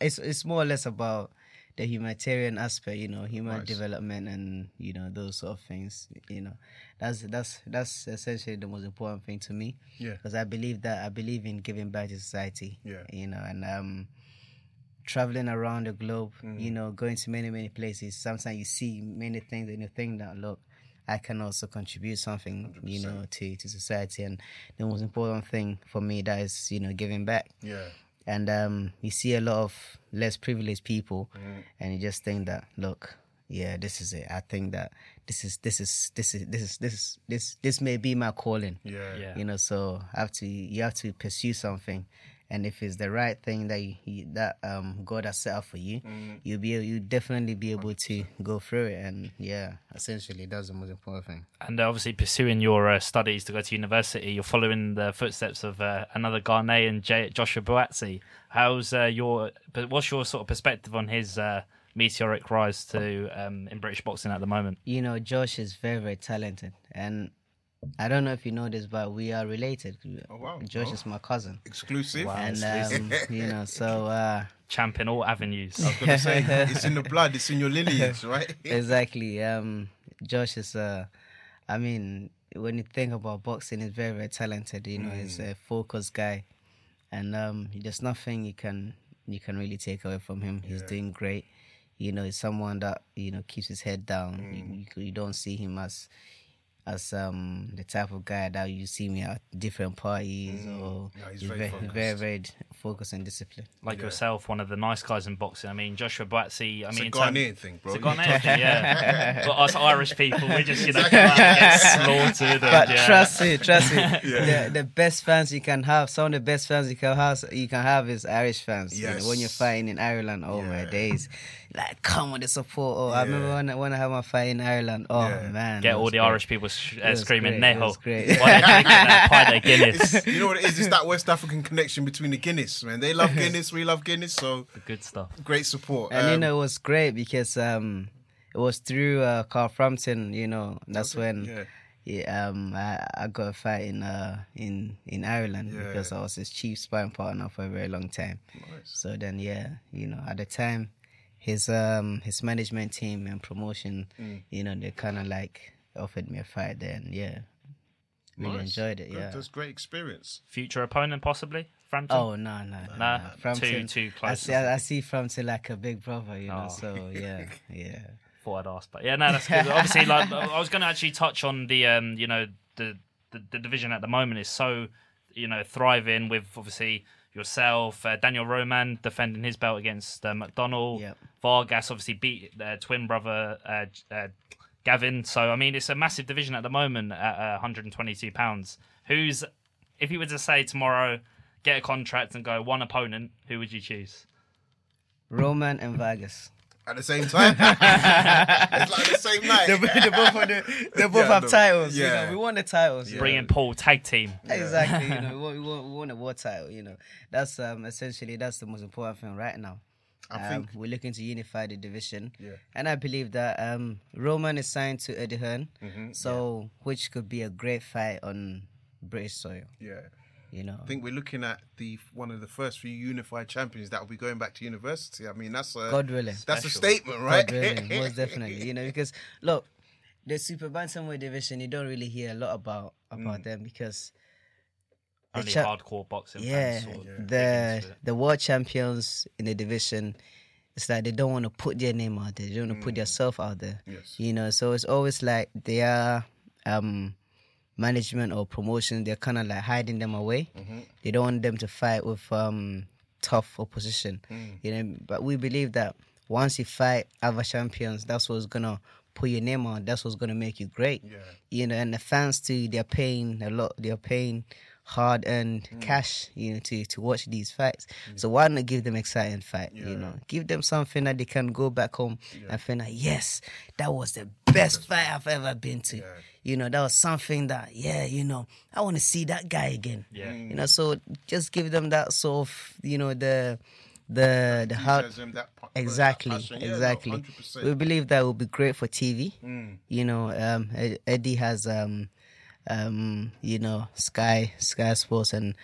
[SPEAKER 3] it's it's more or less about the humanitarian aspect, you know, human development and you know those sort of things. You know, that's that's that's essentially the most important thing to me.
[SPEAKER 1] Yeah.
[SPEAKER 3] because I believe that I believe in giving back to society.
[SPEAKER 1] Yeah.
[SPEAKER 3] you know, and um, traveling around the globe,
[SPEAKER 1] Mm.
[SPEAKER 3] you know, going to many many places. Sometimes you see many things and you think that look. I can also contribute something, you know, to, to society. And the most important thing for me that is, you know, giving back.
[SPEAKER 1] Yeah.
[SPEAKER 3] And um, you see a lot of less privileged people,
[SPEAKER 1] Mm.
[SPEAKER 3] and you just think that look, yeah, this is it. I think that this is this is this is this is this is this this may be my calling.
[SPEAKER 1] Yeah.
[SPEAKER 2] Yeah.
[SPEAKER 3] You know, so I have to you have to pursue something, and if it's the right thing that you, you, that um God has set up for you,
[SPEAKER 1] Mm.
[SPEAKER 3] you'll be you definitely be able to go through it. And yeah, essentially that's the most important thing.
[SPEAKER 2] And uh, obviously, pursuing your uh, studies to go to university, you're following the footsteps of uh, another Ghanaian, J- Joshua Buatsi. How's uh, your? But what's your sort of perspective on his uh, meteoric rise to um, in British boxing at the moment?
[SPEAKER 3] You know, Josh is very very talented, and I don't know if you know this, but we are related.
[SPEAKER 1] Oh, wow.
[SPEAKER 3] Josh
[SPEAKER 1] Oh.
[SPEAKER 3] is my cousin.
[SPEAKER 1] Exclusive.
[SPEAKER 3] and um, you know, so uh,
[SPEAKER 2] Champion all avenues.
[SPEAKER 1] I was gonna say it's in the blood, it's in your lineage, right?
[SPEAKER 3] exactly. Um, Josh is uh, I mean, when you think about boxing, he's very very talented. You know, he's
[SPEAKER 1] Mm.
[SPEAKER 3] a focused guy, and um, there's nothing you can you can really take away from him. He's doing great. You know, he's someone that you know keeps his head down.
[SPEAKER 1] Mm.
[SPEAKER 3] You, you, you don't see him as as um the type of guy that you see me at different parties or
[SPEAKER 1] Mm. Yeah, he's
[SPEAKER 3] he's
[SPEAKER 1] very
[SPEAKER 3] very,
[SPEAKER 1] focused.
[SPEAKER 3] very very focused and disciplined.
[SPEAKER 2] Like yourself, one of the nice guys in boxing. I mean, Joshua Buatsi. I
[SPEAKER 1] It's
[SPEAKER 2] mean,
[SPEAKER 1] a
[SPEAKER 2] in term-
[SPEAKER 1] thing, bro.
[SPEAKER 2] It's a Ghanaian thing, yeah. but us Irish people, we just you know come out and get slaughtered.
[SPEAKER 3] But
[SPEAKER 2] and, yeah.
[SPEAKER 3] trust me, trust me. the, the best fans you can have, some of the best fans you can have, you can have is Irish fans. You know, when you're fighting in Ireland, oh my days, like come on the support. Oh, I remember when I, when I had my fight in Ireland. Oh
[SPEAKER 1] Yeah.
[SPEAKER 3] man,
[SPEAKER 2] Get
[SPEAKER 3] it
[SPEAKER 2] all
[SPEAKER 3] was
[SPEAKER 2] the
[SPEAKER 3] great.
[SPEAKER 2] Irish people sh- uh,
[SPEAKER 3] was
[SPEAKER 2] screaming
[SPEAKER 3] great, it
[SPEAKER 2] Neho.
[SPEAKER 3] was great.
[SPEAKER 2] While they're drinking that pint of Guinness.
[SPEAKER 1] you know what it is? It's that West African connection between the Guinness, man. They love Guinness, we love Guinness, so
[SPEAKER 2] The good stuff.
[SPEAKER 1] great support.
[SPEAKER 3] And you
[SPEAKER 1] Um,
[SPEAKER 3] know, it was great because um, it was through uh, Carl Frampton. You know, that's when
[SPEAKER 1] yeah.
[SPEAKER 3] yeah, um, I, I got a fight in uh in in Ireland
[SPEAKER 1] Yeah.
[SPEAKER 3] because I was his chief sparring partner for a very long time. So then, yeah, you know, at the time, his um his management team and promotion,
[SPEAKER 1] Mm.
[SPEAKER 3] you know, they kind of like offered me a fight then. and yeah, really
[SPEAKER 1] nice.
[SPEAKER 3] enjoyed it.
[SPEAKER 1] Good,
[SPEAKER 3] Yeah.
[SPEAKER 1] That's great experience.
[SPEAKER 2] Future opponent, possibly? Frampton?
[SPEAKER 3] Oh no no no!
[SPEAKER 2] Nah,
[SPEAKER 3] no.
[SPEAKER 2] too-
[SPEAKER 3] Frampton,
[SPEAKER 2] too
[SPEAKER 3] I
[SPEAKER 2] close.
[SPEAKER 3] see I, I see Frampton like a big brother, you know.
[SPEAKER 2] Oh.
[SPEAKER 3] So yeah, yeah.
[SPEAKER 2] Thought I'd ask, but yeah, no, that's good. Obviously, like I was going to actually touch on the, um, you know, the, the the division at the moment is so, you know, thriving with obviously yourself, uh, Daniel Roman defending his belt against uh, McDonald.
[SPEAKER 3] Yep.
[SPEAKER 2] Vargas obviously beat their twin brother uh, uh, Gavin. So I mean, it's a massive division at the moment at uh, 122 pounds. Who's, if you were to say tomorrow, get a contract and go one opponent, who would you choose?
[SPEAKER 3] Roman and Vargas.
[SPEAKER 1] At the same time, it's like the same night.
[SPEAKER 3] they, both, they both, they, they both
[SPEAKER 1] Yeah,
[SPEAKER 3] have
[SPEAKER 1] no,
[SPEAKER 3] titles. You
[SPEAKER 1] yeah.
[SPEAKER 3] know, we won the titles. you
[SPEAKER 2] Bring
[SPEAKER 3] know.
[SPEAKER 2] in Paul tag team.
[SPEAKER 3] Exactly. You know, we won, we, won, we won a war title. You know, that's um essentially that's the most important thing right now.
[SPEAKER 1] I
[SPEAKER 3] Um,
[SPEAKER 1] think-
[SPEAKER 3] we're looking to unify the division,
[SPEAKER 1] Yeah.
[SPEAKER 3] and I believe that um Roman is signed to Eddie Hearn,
[SPEAKER 1] Mm-hmm.
[SPEAKER 3] so which could be a great fight on British soil.
[SPEAKER 1] Yeah.
[SPEAKER 3] You know,
[SPEAKER 1] I think we're looking at the one of the first few unified champions that will be going back to university. I mean, that's a
[SPEAKER 3] God willing.
[SPEAKER 1] that's a statement, right?
[SPEAKER 3] God willing, most definitely. You know, because look, the super bantamweight division, you don't really hear a lot about
[SPEAKER 1] Mm.
[SPEAKER 3] about them because the
[SPEAKER 2] Only
[SPEAKER 3] cha-
[SPEAKER 2] hardcore boxing
[SPEAKER 3] yeah,
[SPEAKER 2] fans. Sort of
[SPEAKER 3] the the world champions in the division. It's like they don't want to put their name out there. They don't want to put themselves out there.
[SPEAKER 1] Mm. Yes.
[SPEAKER 3] You know, so it's always like their um management or promotion. They're kind of like hiding them away.
[SPEAKER 1] Mm-hmm.
[SPEAKER 3] They don't want them to fight with um tough opposition.
[SPEAKER 1] Mm.
[SPEAKER 3] You know, but we believe that once you fight other champions, that's what's gonna put your name on. That's what's gonna make you great.
[SPEAKER 1] Yeah.
[SPEAKER 3] You know, and the fans too, they're paying a lot. They're paying hard earned
[SPEAKER 1] Mm.
[SPEAKER 3] cash, you know, to to watch these fights. So why not give them exciting fight? You know, give them something that they can go back home and feel like, yes, that was the best fight I've ever been to. You know, that was something that, yeah, you know, I want to see that guy again.
[SPEAKER 2] Yeah.
[SPEAKER 3] You know, so just give them that sort of, you know, the the the hard
[SPEAKER 1] Enthusiasm, that pa-
[SPEAKER 3] exactly.
[SPEAKER 1] Yeah, no,
[SPEAKER 3] exactly we believe that will be great for tv
[SPEAKER 1] Mm.
[SPEAKER 3] you know um eddie has um um you know sky sky sports and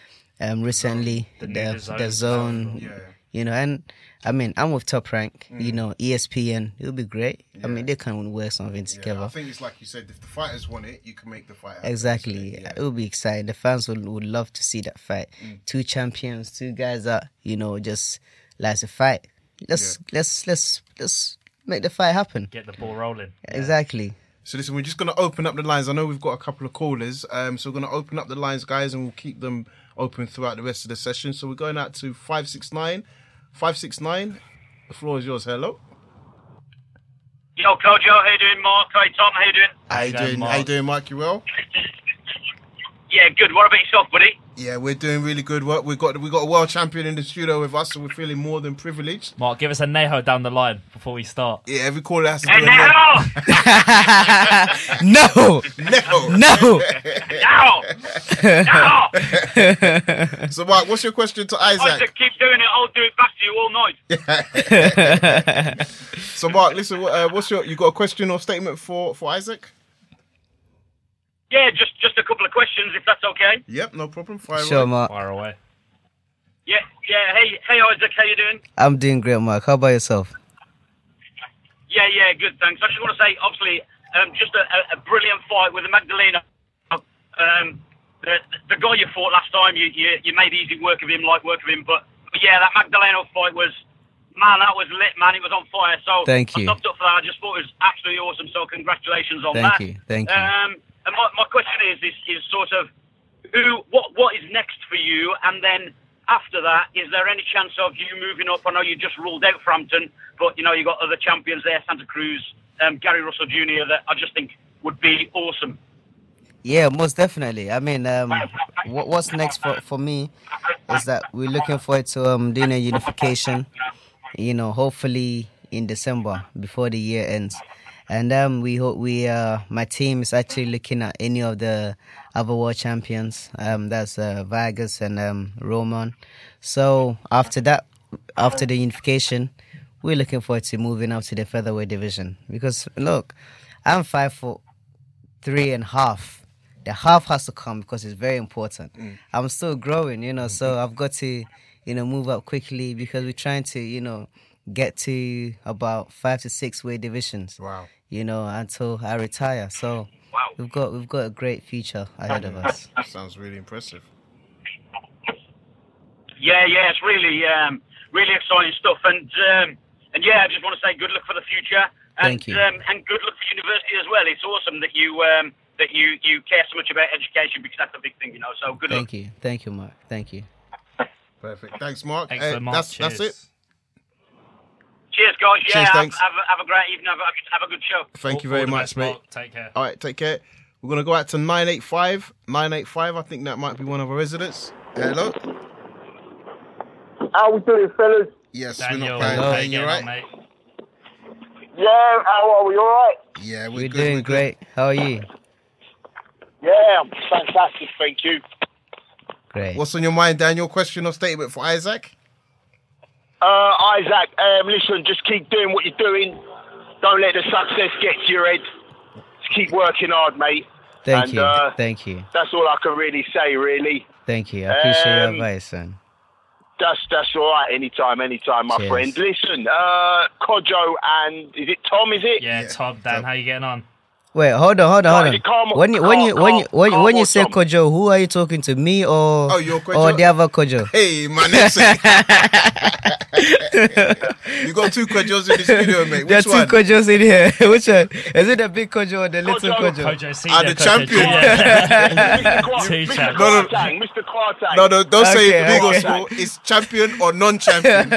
[SPEAKER 3] um recently
[SPEAKER 2] The
[SPEAKER 3] the
[SPEAKER 2] new
[SPEAKER 3] the, zone
[SPEAKER 1] Yeah.
[SPEAKER 3] you know and i mean i'm with top rank you
[SPEAKER 1] Mm.
[SPEAKER 3] know E espn it'll be great i mean they can work something
[SPEAKER 1] Yeah,
[SPEAKER 3] together
[SPEAKER 1] I think it's like you said, if the fighters want it, you can make the fight. happen,
[SPEAKER 3] Exactly.
[SPEAKER 1] it?
[SPEAKER 3] It will be exciting. The fans would, would love to see that fight.
[SPEAKER 1] Mm.
[SPEAKER 3] Two champions, two guys that, you know, just like to fight. Let's let's let's let's make the fight happen.
[SPEAKER 2] Get the ball rolling.
[SPEAKER 3] Exactly.
[SPEAKER 1] So listen, we're just going to open up the lines. I know we've got a couple of callers, um, so we're going to open up the lines, guys, and we'll keep them open throughout the rest of the session. So we're going out to five six nine, five six nine. The floor is yours. Hello.
[SPEAKER 5] Yo, Kojo, how you doing, Mark? Hey, Tom, how you doing?
[SPEAKER 1] How you doing? How you doing, Mark? You well?
[SPEAKER 5] Yeah, good. What about yourself, buddy?
[SPEAKER 1] Yeah, we're doing really good work. We've got we got a world champion in the studio with us, so we're feeling more than privileged.
[SPEAKER 2] Mark, give us a Neho down the line before we start.
[SPEAKER 1] Yeah, every caller has to
[SPEAKER 5] Hey,
[SPEAKER 1] do a
[SPEAKER 5] Neho!
[SPEAKER 1] no,
[SPEAKER 5] No!
[SPEAKER 1] no. so, Mark, what's your question to Isaac?
[SPEAKER 5] Isaac, keep doing it. I'll do it back to you all night.
[SPEAKER 1] so, Mark, listen. Uh, what's your you got a question or statement for for Isaac?
[SPEAKER 5] Yeah, just just a couple of questions, if that's okay.
[SPEAKER 1] Yep, no problem. Fire
[SPEAKER 3] Sure,
[SPEAKER 1] away.
[SPEAKER 3] Mark.
[SPEAKER 2] Fire away.
[SPEAKER 5] Yeah, yeah. Hey, hey, Isaac, how you doing?
[SPEAKER 3] I'm doing great, Mark. How about yourself?
[SPEAKER 5] Yeah, yeah, good, thanks. I just want to say, obviously, um, just a, a, a brilliant fight with the Magdaleno. Um, the, the guy you fought last time, you, you you made easy work of him, light work of him. But, but yeah, that Magdaleno fight was, man, that was lit, man. It was on fire. So
[SPEAKER 3] Thank you.
[SPEAKER 5] I
[SPEAKER 3] you.
[SPEAKER 5] stopped up for that. I just thought it was absolutely awesome. So congratulations on
[SPEAKER 3] Thank
[SPEAKER 5] that.
[SPEAKER 3] you, thank you.
[SPEAKER 5] Um, and my, my question is, is, is sort of, who, what, what is next for you? And then after that, is there any chance of you moving up? I know you just ruled out Frampton, but you know you got other champions there, Santa Cruz, um, Gary Russell Jr. That I just think would be awesome.
[SPEAKER 3] Yeah, most definitely. I mean, um, what, what's next for, for me is that we're looking forward to um, doing a unification, you know, hopefully in December before the year ends. And um, we hope we, uh, my team is actually looking at any of the other world champions. Um, that's uh, Vargas and um, Roman. So after that, after the unification, we're looking forward to moving up to the featherweight division. Because look, I'm five foot three and a half. The half has to come because it's very important. I'm still growing, you know, so I've got to, you know, move up quickly because we're trying to, you know, get to about five to six weight divisions.
[SPEAKER 1] Wow.
[SPEAKER 3] You know, until I retire. So wow. we've got we've got a great future ahead of us.
[SPEAKER 1] Sounds really impressive.
[SPEAKER 5] Yeah, yeah, it's really, um, really exciting stuff. And um, and yeah, I just want to say good luck for the future. And,
[SPEAKER 3] Thank you.
[SPEAKER 5] Um, and good luck for university as well. It's awesome that you um, that you you care so much about education because that's a big thing, you know. So good luck.
[SPEAKER 3] Thank you. Thank you, Mark. Thank you.
[SPEAKER 1] Perfect. Thanks, Mark.
[SPEAKER 2] Excellent,
[SPEAKER 1] Uh,
[SPEAKER 2] Mark.
[SPEAKER 1] That's that's it.
[SPEAKER 5] Cheers, guys. Yeah,
[SPEAKER 1] Cheers,
[SPEAKER 5] have,
[SPEAKER 1] thanks.
[SPEAKER 5] have, a- have a great evening. Have a, have a good show.
[SPEAKER 1] Thank you very much, mate.
[SPEAKER 2] Mark. Take care.
[SPEAKER 1] All right, take care. We're gonna go out to nine eight five. Nine eight five. I think that might be one of our residents. Hello.
[SPEAKER 6] How we doing, fellas?
[SPEAKER 1] Yes,
[SPEAKER 2] Daniel,
[SPEAKER 1] we're not playing.
[SPEAKER 2] how
[SPEAKER 1] playing
[SPEAKER 2] you
[SPEAKER 1] you right?
[SPEAKER 2] on, mate?
[SPEAKER 6] Yeah, how are we? All right?
[SPEAKER 1] Yeah, we're,
[SPEAKER 3] We're
[SPEAKER 1] good.
[SPEAKER 3] doing
[SPEAKER 1] we're good.
[SPEAKER 3] great. How are you?
[SPEAKER 6] Yeah, I'm fantastic, thank you.
[SPEAKER 3] Great.
[SPEAKER 1] What's on your mind, Daniel? Question or statement for Isaac?
[SPEAKER 6] Uh, Isaac, um, listen, just keep doing what you're doing. Don't let the success get to your head. Just keep working hard, mate.
[SPEAKER 3] Thank
[SPEAKER 6] and,
[SPEAKER 3] you.
[SPEAKER 6] Uh,
[SPEAKER 3] Thank you.
[SPEAKER 6] that's all I can really say, really.
[SPEAKER 3] Thank you. I appreciate your
[SPEAKER 6] Um,
[SPEAKER 3] advice, son.
[SPEAKER 6] That's that's all right. Anytime, anytime, my
[SPEAKER 3] Cheers.
[SPEAKER 6] friend. Listen, uh, Kojo and is it Tom? Is it?
[SPEAKER 2] Yeah, Tom, Dan, how you getting on?
[SPEAKER 3] Wait, hold on, hold on, hold
[SPEAKER 6] you calm-
[SPEAKER 3] on. When you when you
[SPEAKER 6] calm-
[SPEAKER 3] when you when,
[SPEAKER 6] calm-
[SPEAKER 3] when you say. Kojo, who are you talking to? Me or
[SPEAKER 1] Oh, you're Kojo?
[SPEAKER 3] or the other Kojo?
[SPEAKER 1] Hey, man, listen. you got two Kojos in the studio, mate.
[SPEAKER 3] There are two
[SPEAKER 1] one?
[SPEAKER 3] Kojos in here. Which one? Is it the big Kojo or the little
[SPEAKER 6] Kojo.
[SPEAKER 3] Kojo?
[SPEAKER 2] Kojo Senior.
[SPEAKER 1] Ah, the
[SPEAKER 2] Kojo
[SPEAKER 1] champion.
[SPEAKER 2] Junior.
[SPEAKER 6] Mr. Mr.
[SPEAKER 1] No, no.
[SPEAKER 6] Kwarteng, Mr. Kwarteng.
[SPEAKER 1] No, no, don't say
[SPEAKER 3] Okay,
[SPEAKER 1] big or small. It's champion or non-champion.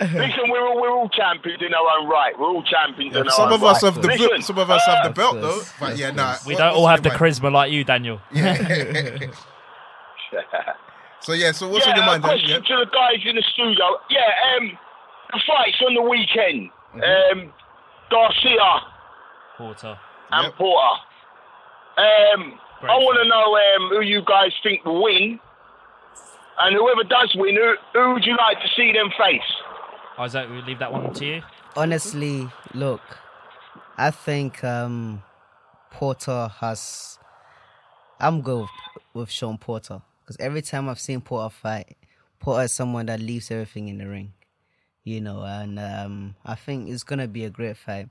[SPEAKER 6] Listen, we're all, we're all champions in our own right. We're all champions in our
[SPEAKER 1] some
[SPEAKER 6] own
[SPEAKER 1] of us have the
[SPEAKER 6] Listen,
[SPEAKER 1] bl- some of us have the belt though. But
[SPEAKER 3] of
[SPEAKER 1] yeah, nah.
[SPEAKER 2] We
[SPEAKER 1] what-
[SPEAKER 2] don't all
[SPEAKER 1] on
[SPEAKER 2] have the
[SPEAKER 1] your mind?
[SPEAKER 2] charisma like you, Daniel.
[SPEAKER 1] So yeah, so what's
[SPEAKER 6] yeah,
[SPEAKER 1] on your mind?
[SPEAKER 6] a
[SPEAKER 1] Dan?
[SPEAKER 6] question
[SPEAKER 1] Yeah.
[SPEAKER 6] to the guys in the studio. Yeah, um, the fights on the weekend.
[SPEAKER 1] Mm-hmm.
[SPEAKER 6] Um, Garcia
[SPEAKER 2] Porter.
[SPEAKER 6] and
[SPEAKER 1] Yep.
[SPEAKER 6] Porter. Um,
[SPEAKER 2] Great
[SPEAKER 6] I want to know um, who you guys think will win, and whoever does win, who, who would you like to see them face?
[SPEAKER 2] Isaac, we leave that one to you.
[SPEAKER 3] Honestly, look, I think um, Porter has. I'm good with, with Shawn Porter because every time I've seen Porter fight, Porter is someone that leaves everything in the ring, you know, and um, I think it's gonna be a great fight.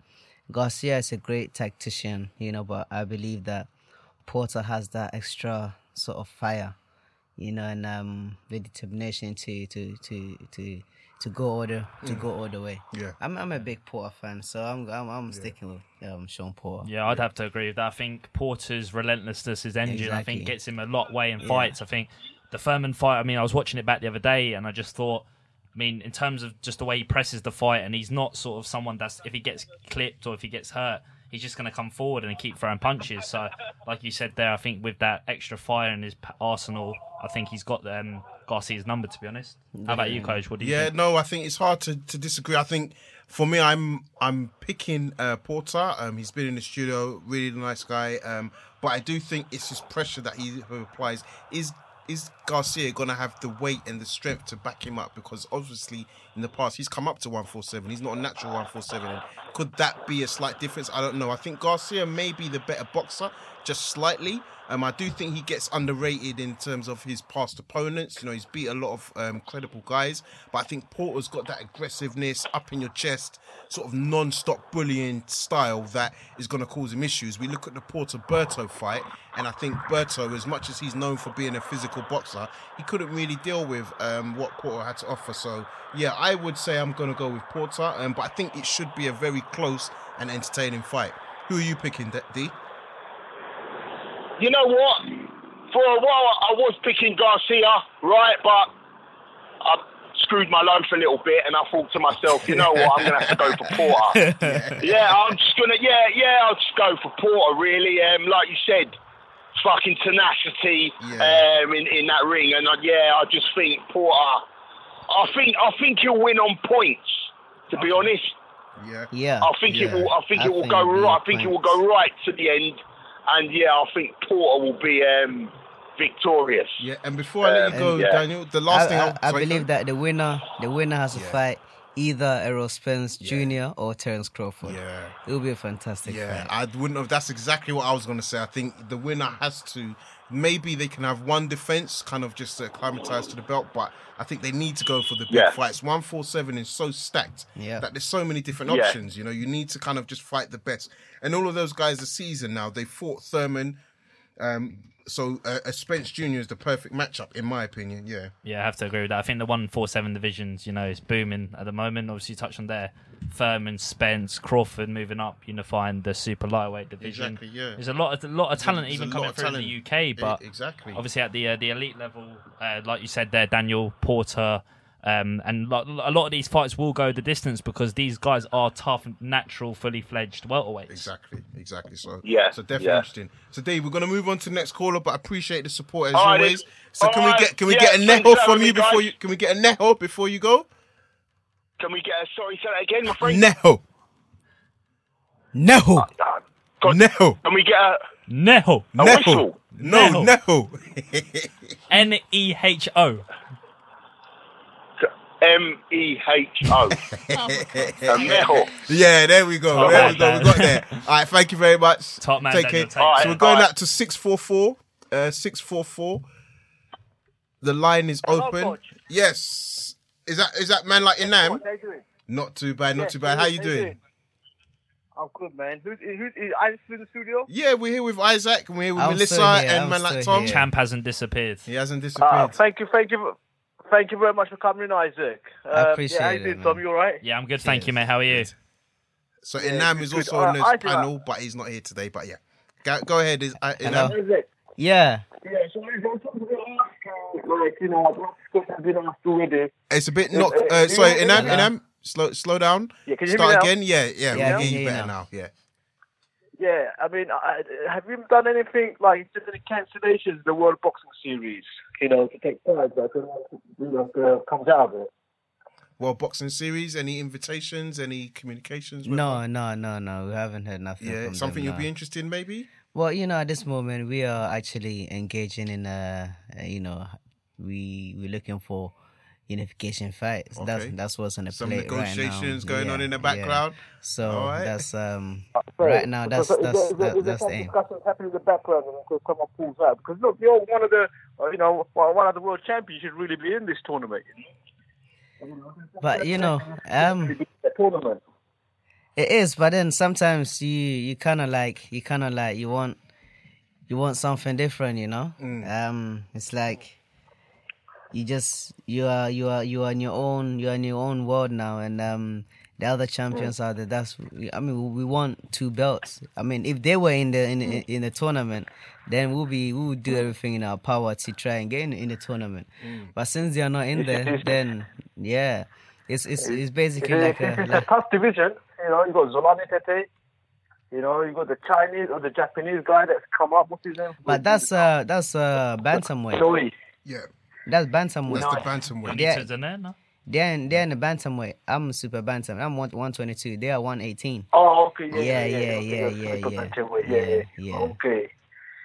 [SPEAKER 3] Garcia is a great tactician, you know, but I believe that Porter has that extra sort of fire, you know, and um, the determination to to to to to go all the to
[SPEAKER 1] Mm.
[SPEAKER 3] go all the way.
[SPEAKER 1] Yeah.
[SPEAKER 3] I'm I'm a big Porter fan, so I'm I'm, I'm sticking with um, Shawn Porter.
[SPEAKER 2] Yeah, I'd have to agree with that. I think Porter's relentlessness, his engine, I think gets him a lot way in
[SPEAKER 3] Yeah.
[SPEAKER 2] fights. I think the Thurman fight. I mean, I was watching it back the other day, and I just thought. I mean, in terms of just the way he presses the fight, and he's not sort of someone that's if he gets clipped or if he gets hurt, he's just going to come forward and keep throwing punches. So, like you said there, I think with that extra fire in his arsenal, I think he's got um, Garcia's number. To be honest, how about you, Coach? What do you
[SPEAKER 1] yeah,
[SPEAKER 2] think?
[SPEAKER 1] no, I think it's hard to, to disagree. I think for me, I'm I'm picking uh, Porter. Um, he's been in the studio, really nice guy. Um, but I do think it's just pressure that he applies. Is is Garcia gonna have the weight and the strength to back him up? Because obviously in the past he's come up to 147. He's not a natural 147. And could that be a slight difference? I don't know. I think Garcia may be the better boxer, just slightly. Um, I do think he gets underrated in terms of his past opponents. You know, he's beat a lot of um, credible guys, but I think Porter's got that aggressiveness, up in your chest, sort of non-stop bullying style that is going to cause him issues. We look at the Porter Berto fight, and I think Berto, as much as he's known for being a physical boxer, he couldn't really deal with um, what Porter had to offer. So, yeah, I would say I'm going to go with Porter, um, but I think it should be a very close and entertaining fight. Who are you picking, D?
[SPEAKER 6] You know what? For a while, I was picking Garcia, right? But I screwed my life a little bit, and I thought to myself, you know what? I'm gonna have to go for Porter. yeah, I'm just gonna. Yeah, yeah, I'll just go for Porter. Really, um, like you said, fucking tenacity um, in in that ring, and uh, yeah, I just think Porter. I think I think he'll win on points. To be honest,
[SPEAKER 1] Yeah.
[SPEAKER 3] Yeah.
[SPEAKER 6] I think it will. I think it will
[SPEAKER 3] think
[SPEAKER 6] go right.
[SPEAKER 3] a
[SPEAKER 6] I think it will go right to the end, and yeah, I think Porter will be um, victorious.
[SPEAKER 1] Yeah, and before I let you
[SPEAKER 6] Um,
[SPEAKER 1] go,
[SPEAKER 6] yeah.
[SPEAKER 1] Daniel, the last
[SPEAKER 3] I,
[SPEAKER 1] thing
[SPEAKER 3] I,
[SPEAKER 1] I'll,
[SPEAKER 3] I believe that the winner, the winner has to fight either Errol Spence Jr. or Terence Crawford.
[SPEAKER 1] Yeah.
[SPEAKER 3] It will be a fantastic
[SPEAKER 1] Yeah,
[SPEAKER 3] fight.
[SPEAKER 1] I wouldn't have. That's exactly what I was going to say. I think the winner has to. Maybe they can have one defense, kind of just acclimatize to the belt, but I think they need to go for the big
[SPEAKER 6] Yeah.
[SPEAKER 1] fights. One four seven is so stacked
[SPEAKER 3] Yeah.
[SPEAKER 1] that there's so many different
[SPEAKER 6] Yeah.
[SPEAKER 1] options. You know, you need to kind of just fight the best. And all of those guys this season now, they fought Thurman. Um, so uh, a Spence Jr. is the perfect matchup, in my opinion. Yeah.
[SPEAKER 2] Yeah, I have to agree with that. I think the one four seven divisions, you know, is booming at the moment. Obviously, you touched on there, Thurman, Spence, Crawford moving up, unifying the super lightweight division.
[SPEAKER 1] Exactly, yeah.
[SPEAKER 2] There's a lot of a lot of talent
[SPEAKER 1] there's
[SPEAKER 2] even coming through in the UK, but
[SPEAKER 1] exactly.
[SPEAKER 2] obviously at the uh, the elite level, uh, like you said there, Daniel Porter. Um, and lo- a lot of these fights will go the distance because these guys are tough, natural, fully fledged welterweights.
[SPEAKER 1] Exactly, exactly. So
[SPEAKER 6] Yeah,
[SPEAKER 1] so definitely
[SPEAKER 6] yeah.
[SPEAKER 1] interesting. So Dave, we're gonna move on to the next caller, but I appreciate the support as
[SPEAKER 6] All right,
[SPEAKER 1] always.
[SPEAKER 6] then.
[SPEAKER 1] So
[SPEAKER 6] All
[SPEAKER 1] can we get can we
[SPEAKER 6] yeah,
[SPEAKER 1] get a neho from you before
[SPEAKER 6] guys.
[SPEAKER 1] you can we get a neho before you go?
[SPEAKER 6] Can we get a sorry? Say that again, my friend.
[SPEAKER 1] Neho.
[SPEAKER 3] No.
[SPEAKER 1] Neho.
[SPEAKER 6] Can we get a
[SPEAKER 2] Neho.
[SPEAKER 6] a
[SPEAKER 1] Neho.
[SPEAKER 6] whistle?
[SPEAKER 1] No, Neho.
[SPEAKER 2] N E H O.
[SPEAKER 6] M E H O. Neho.
[SPEAKER 1] Yeah, there we go.
[SPEAKER 2] Top
[SPEAKER 1] there we go. We got there. All right, thank you very much.
[SPEAKER 2] Top man,
[SPEAKER 1] Take
[SPEAKER 2] Daniel
[SPEAKER 1] care.
[SPEAKER 2] Tate.
[SPEAKER 1] So we're going
[SPEAKER 6] alright.
[SPEAKER 1] out to six four four. Uh, six four four. The line is open. Yes. Is that is that man like Inam?
[SPEAKER 7] How you doing?
[SPEAKER 1] Not too bad. Not
[SPEAKER 7] Yeah,
[SPEAKER 1] too bad. How you
[SPEAKER 7] how
[SPEAKER 1] doing?
[SPEAKER 7] I'm good, man. Who's who's is Isaac in the studio?
[SPEAKER 1] Yeah, we're here with Isaac and we're here with
[SPEAKER 3] I'm
[SPEAKER 1] Melissa
[SPEAKER 3] here,
[SPEAKER 1] and
[SPEAKER 3] I'm
[SPEAKER 1] man like Tom.
[SPEAKER 3] here.
[SPEAKER 2] Champ hasn't disappeared.
[SPEAKER 1] He hasn't
[SPEAKER 7] Uh,
[SPEAKER 1] disappeared.
[SPEAKER 7] thank you, thank you, thank you very much for coming in, Isaac.
[SPEAKER 3] I
[SPEAKER 7] Um,
[SPEAKER 3] appreciate
[SPEAKER 7] yeah, how you
[SPEAKER 3] it,
[SPEAKER 7] doing. Tom? You all right?
[SPEAKER 2] Yeah, I'm good. Thank you, mate. How are you?
[SPEAKER 1] so
[SPEAKER 7] yeah,
[SPEAKER 1] Inam is also
[SPEAKER 7] Uh,
[SPEAKER 1] on this
[SPEAKER 7] I do
[SPEAKER 1] panel, but he's not here today. But yeah, go, go ahead. Is uh,
[SPEAKER 3] Hello.
[SPEAKER 1] Inam?
[SPEAKER 7] Isaac.
[SPEAKER 3] Yeah.
[SPEAKER 7] Yeah, so I was talking to uh, like, you know, what question have been asked already.
[SPEAKER 1] It's a bit
[SPEAKER 7] Uh,
[SPEAKER 1] not.
[SPEAKER 7] uh,
[SPEAKER 1] Uh, sorry, Inam. Inam, slow slow down.
[SPEAKER 7] Yeah, can you hear
[SPEAKER 1] Start
[SPEAKER 7] me now?
[SPEAKER 1] again. Yeah, yeah.
[SPEAKER 3] Yeah,
[SPEAKER 1] we
[SPEAKER 3] can
[SPEAKER 1] hear
[SPEAKER 3] hear
[SPEAKER 1] you
[SPEAKER 3] you
[SPEAKER 1] better
[SPEAKER 3] now.
[SPEAKER 1] now. Yeah.
[SPEAKER 7] Yeah, I mean, I, have you done anything like just any cancellations in the World Boxing Series? You know, to take part, like, you know, uh, comes out of it.
[SPEAKER 1] Well, boxing series. Any invitations? Any communications? with
[SPEAKER 3] No,
[SPEAKER 1] them?
[SPEAKER 3] no, no, no. We haven't heard nothing.
[SPEAKER 1] Yeah,
[SPEAKER 3] from
[SPEAKER 1] something
[SPEAKER 3] them,
[SPEAKER 1] you'll
[SPEAKER 3] no.
[SPEAKER 1] be interested in, maybe.
[SPEAKER 3] Well, you know, at this moment, we are actually engaging in a, a you know, we we're looking for unification fights. That's
[SPEAKER 1] Okay.
[SPEAKER 3] that's what's on the
[SPEAKER 1] Some
[SPEAKER 3] plate right now.
[SPEAKER 1] negotiations going on in the
[SPEAKER 3] yeah.
[SPEAKER 1] background.
[SPEAKER 3] So
[SPEAKER 1] All right.
[SPEAKER 3] that's um
[SPEAKER 7] So,
[SPEAKER 3] right now. That's
[SPEAKER 7] so, so
[SPEAKER 3] that's
[SPEAKER 7] is there,
[SPEAKER 3] that,
[SPEAKER 7] is there
[SPEAKER 3] that's
[SPEAKER 7] some
[SPEAKER 3] the aim.
[SPEAKER 7] discussions happening in the background until someone pulls out? Because look, you're one of the, uh, you know, one one of the world champions. Should really be in this tournament.
[SPEAKER 3] But you know, um,
[SPEAKER 7] The tournament.
[SPEAKER 3] it is. But then sometimes you you kind of like you kind of like you want you want something different. You know,
[SPEAKER 1] Mm.
[SPEAKER 3] um, it's like you just you are you are you are in your own you are in your own world now, and um, the other champions are there. That's I mean we want two belts. I mean if they were in the in the, in the tournament, then we'll be we would do everything in our power to try and get in, in the tournament. But since they are not in there, then yeah, it's it's it's basically
[SPEAKER 7] It's,
[SPEAKER 3] like
[SPEAKER 7] it's,
[SPEAKER 3] a
[SPEAKER 7] it's a tough division. You know, you got Zolani Tete. You know, you got the Chinese or the Japanese guy that's come up. What's his name?
[SPEAKER 3] but that's uh that's uh bantamweight.
[SPEAKER 7] Joey.
[SPEAKER 1] Yeah.
[SPEAKER 3] That's bantamweight.
[SPEAKER 1] That's the bantamweight.
[SPEAKER 3] Yeah.
[SPEAKER 2] Benitez in there, no?
[SPEAKER 3] They're in, they're in the bantamweight. I'm super bantam. I'm one one twenty two. They are one eighteen.
[SPEAKER 7] Oh, okay.
[SPEAKER 3] Yeah,
[SPEAKER 7] Yeah,
[SPEAKER 3] yeah,
[SPEAKER 7] yeah,
[SPEAKER 3] yeah,
[SPEAKER 7] okay,
[SPEAKER 3] yeah,
[SPEAKER 7] super
[SPEAKER 3] yeah,
[SPEAKER 7] yeah, yeah,
[SPEAKER 3] yeah.
[SPEAKER 7] Okay.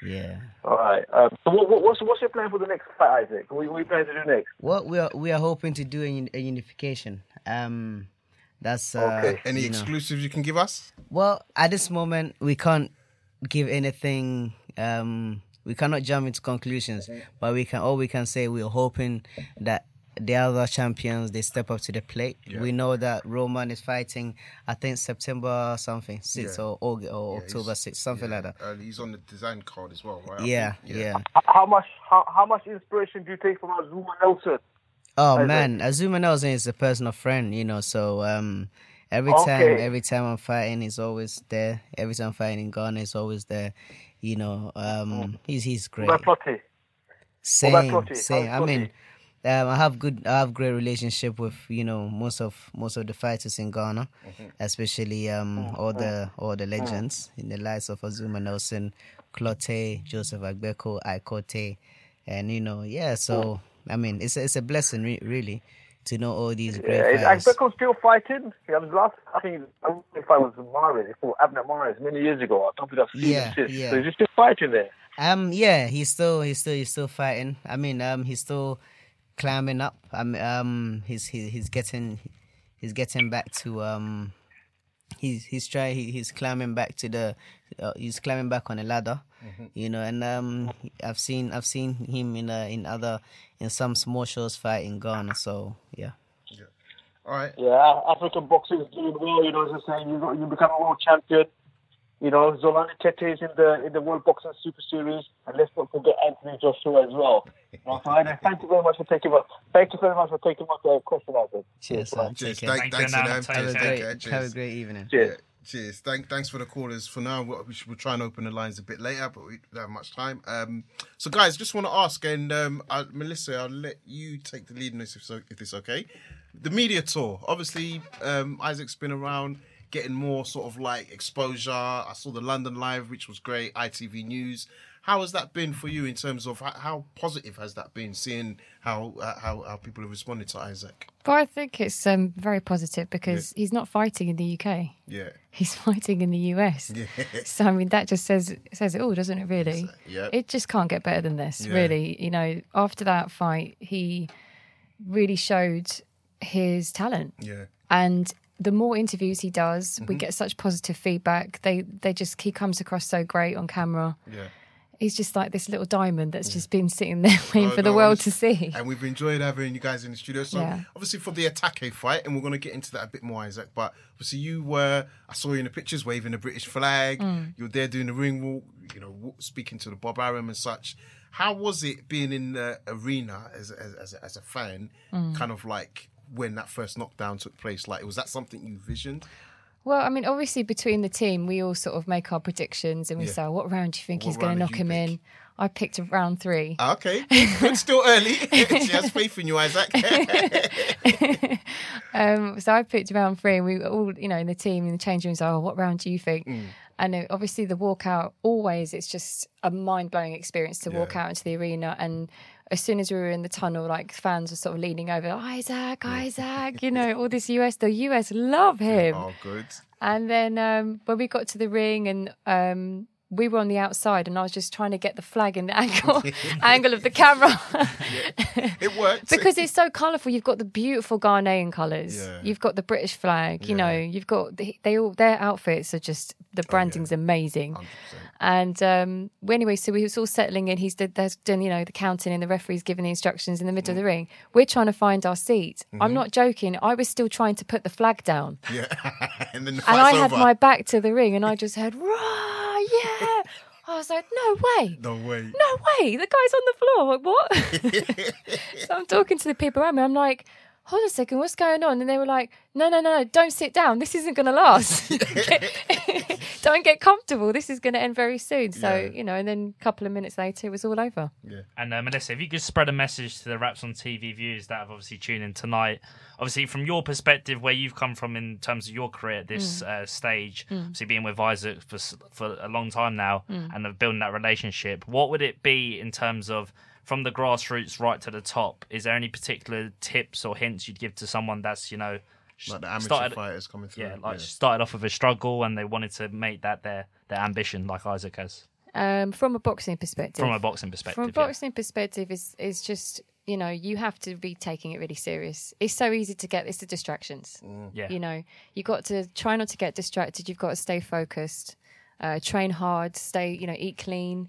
[SPEAKER 3] Yeah.
[SPEAKER 7] All right. Um, so what, what, what's what's your plan for the next fight, Isaac? What, what are you planning to do next?
[SPEAKER 3] What we are we are hoping to do a, a unification. Um, that's uh,
[SPEAKER 1] Okay. Any
[SPEAKER 3] you know.
[SPEAKER 1] exclusives you can give us?
[SPEAKER 3] Well, at this moment, we can't give anything. Um, we cannot jump into conclusions, but we can. All we can say, we're hoping that the other champions they step up to the plate.
[SPEAKER 1] Yeah.
[SPEAKER 3] We know that Roman is fighting. I think September something six
[SPEAKER 1] Yeah.
[SPEAKER 3] or August or
[SPEAKER 1] Yeah,
[SPEAKER 3] October
[SPEAKER 1] he's-
[SPEAKER 3] six, something like that.
[SPEAKER 1] Uh, he's on the design card as well, right?
[SPEAKER 3] Yeah,
[SPEAKER 1] think?
[SPEAKER 3] yeah.
[SPEAKER 7] H- How much how, how much inspiration do you take from Azumah Nelson?
[SPEAKER 3] Oh
[SPEAKER 7] Isaac.
[SPEAKER 3] man, Azumah Nelson is a personal friend, you know. So um, every
[SPEAKER 7] Okay.
[SPEAKER 3] time, every time I'm fighting, he's always there. Every time I'm fighting in Ghana, he's always there. You know, um, he's he's great.
[SPEAKER 7] What about Clottey?
[SPEAKER 3] Same,
[SPEAKER 7] What about Totti?
[SPEAKER 3] same. I mean, um, I have good, I have great relationship with you know most of most of the fighters in Ghana, especially um all the all the legends in the likes of Azumah Nelson, Clottey, Joseph Agbeko, Ikote, and you know yeah. So I mean, it's a, it's a blessing re- really to know all these great
[SPEAKER 7] Yeah, is
[SPEAKER 3] fighters.
[SPEAKER 7] Agbeko still fighting? Yeah, I was last. I think I don't know if I was Mares for Abner Mares many years ago. I don't think I've seen
[SPEAKER 3] Yeah,
[SPEAKER 7] him since.
[SPEAKER 3] yeah.
[SPEAKER 7] So is he still fighting there?
[SPEAKER 3] Um, yeah, he's still he's still he's still fighting. I mean, um, he's still climbing up. Um, um, he's he, he's getting he's getting back to um, he's he's trying he, he's climbing back to the uh, he's climbing back on a ladder. You know, and um, I've seen I've seen him in uh, in other in some small shows fight in Ghana. So yeah.
[SPEAKER 1] All right.
[SPEAKER 7] Yeah, African boxing is doing well. You know, as I saying, you you become a world champion. You know, Zolani Tete is in the in the World Boxing Super Series, and let's not forget Anthony Joshua as well. Well, so, thank you very much for taking my thank you very much for taking my uh, question, Isaac.
[SPEAKER 3] Cheers,
[SPEAKER 7] man.
[SPEAKER 3] son.
[SPEAKER 1] Cheers.
[SPEAKER 3] Take care.
[SPEAKER 1] Thank, thanks for
[SPEAKER 2] Nana.
[SPEAKER 1] them.
[SPEAKER 3] Have a great
[SPEAKER 1] care.
[SPEAKER 3] have a
[SPEAKER 1] Cheers.
[SPEAKER 3] evening.
[SPEAKER 1] Yeah, cheers. Thank, thanks for the callers. For now, we we should, we'll try and open the lines a bit later, but we don't have much time. Um, so, guys, just want to ask, and um, I, Melissa, I'll let you take the lead in this if, so, if it's okay. The media tour. Obviously, um, Isaac's been around, getting more sort of like exposure. I saw the London Live, which was great. ITV News. How has that been for you in terms of how, how positive has that been? Seeing how, uh, how how people have responded to Isaac.
[SPEAKER 4] But I think it's um, very positive because he's not fighting in the UK.
[SPEAKER 1] Yeah.
[SPEAKER 4] He's fighting in the US.
[SPEAKER 1] Yeah.
[SPEAKER 4] So I mean that just says says it all, doesn't it? Really,
[SPEAKER 1] Yeah.
[SPEAKER 4] it just can't get better than this.
[SPEAKER 1] Yeah.
[SPEAKER 4] Really, you know, after that fight, he really showed his talent.
[SPEAKER 1] Yeah.
[SPEAKER 4] And the more interviews he does, we
[SPEAKER 1] Mhm.
[SPEAKER 4] get such positive feedback. They they just he comes across so great on camera.
[SPEAKER 1] Yeah.
[SPEAKER 4] He's just like this little diamond that's just been sitting there waiting
[SPEAKER 1] No,
[SPEAKER 4] for the
[SPEAKER 1] no,
[SPEAKER 4] world to see.
[SPEAKER 1] And we've enjoyed having you guys in the studio. So
[SPEAKER 4] Yeah.
[SPEAKER 1] obviously for the Otake fight, and we're going to get into that a bit more, Isaac. But obviously you were, I saw you in the pictures waving the British flag.
[SPEAKER 4] Mm.
[SPEAKER 1] You're there doing the ring walk, you know, speaking to the Bob Arum and such. How was it being in the arena as as, as, a, as a fan?
[SPEAKER 4] Mm.
[SPEAKER 1] Kind of like when that first knockdown took place. Like, was that something you visioned?
[SPEAKER 4] Well, I mean, obviously between the team, we all sort of make our predictions and we
[SPEAKER 1] Yeah.
[SPEAKER 4] say, "What round do you think
[SPEAKER 1] What
[SPEAKER 4] he's going to knock him in?" I picked a round three.
[SPEAKER 1] Ah, Okay, good, still early. she has faith in you, Isaac.
[SPEAKER 4] um, so I picked round three, and we were all, you know, in the team in the change rooms. Oh, what round do you think?
[SPEAKER 1] Mm.
[SPEAKER 4] And uh, obviously the walkout. Always, it's just a mind blowing experience to walk out into the arena. And as soon as we were in the tunnel, like fans were sort of leaning over, Isaac, Isaac, you know, all this US. The US love him.
[SPEAKER 1] oh, good.
[SPEAKER 4] And then um, when we got to the ring and um, we were on the outside and I was just trying to get the flag in the angle angle of the camera.
[SPEAKER 1] It worked.
[SPEAKER 4] because it's so colourful. You've got the beautiful Ghanaian colours.
[SPEAKER 1] Yeah.
[SPEAKER 4] You've got the British flag. You know, you've got the, they all their outfits are just the
[SPEAKER 1] Oh,
[SPEAKER 4] branding's amazing. And um, well, anyway, so we was all settling in. He's did, there's done, you know, the counting and the referee's giving the instructions in the middle of the ring. We're trying to find our seat. I'm
[SPEAKER 1] Mhm.
[SPEAKER 4] not joking. I was still trying to put the flag down
[SPEAKER 1] Yeah. and then the
[SPEAKER 4] and I
[SPEAKER 1] fight's
[SPEAKER 4] had my back to the ring, and I just heard, "Rah, yeah, I was like, no way.
[SPEAKER 1] No way.
[SPEAKER 4] No way. The guy's on the floor. I'm like, what? so I'm talking to the people around me. I'm like, hold a second, what's going on? And they were like, no, no, no, no, don't sit down. This isn't going to last. don't get comfortable. This is going to end very soon. So,
[SPEAKER 2] Yeah.
[SPEAKER 4] you know, and then a couple of minutes later, it was all over.
[SPEAKER 1] Yeah.
[SPEAKER 2] And uh, Melissa, if you could spread a message to the Wraps on TV viewers that have obviously tuned in tonight, obviously from your perspective, where you've come from in terms of your career at this
[SPEAKER 4] Mm.
[SPEAKER 2] uh, stage,
[SPEAKER 4] Mm.
[SPEAKER 2] obviously being with Isaac for for a long time now,
[SPEAKER 4] Mm.
[SPEAKER 2] and building that relationship, what would it be in terms of from the grassroots right to the top? Is there any particular tips or hints you'd give to someone that's you know
[SPEAKER 1] Like the amateur
[SPEAKER 2] started-
[SPEAKER 1] fighters coming through.
[SPEAKER 2] Yeah, like
[SPEAKER 1] yeah.
[SPEAKER 2] started off with a struggle and they wanted to make that their their ambition, like Isaac has.
[SPEAKER 4] Um, from a boxing perspective.
[SPEAKER 2] From a boxing perspective,
[SPEAKER 4] From a
[SPEAKER 2] yeah.
[SPEAKER 4] boxing perspective, is is just you know you have to be taking it really serious. It's so easy to get. It's the distractions.
[SPEAKER 2] Yeah.
[SPEAKER 4] You know, you got to try not to get distracted. You've got to stay focused, uh, train hard, stay you know eat clean,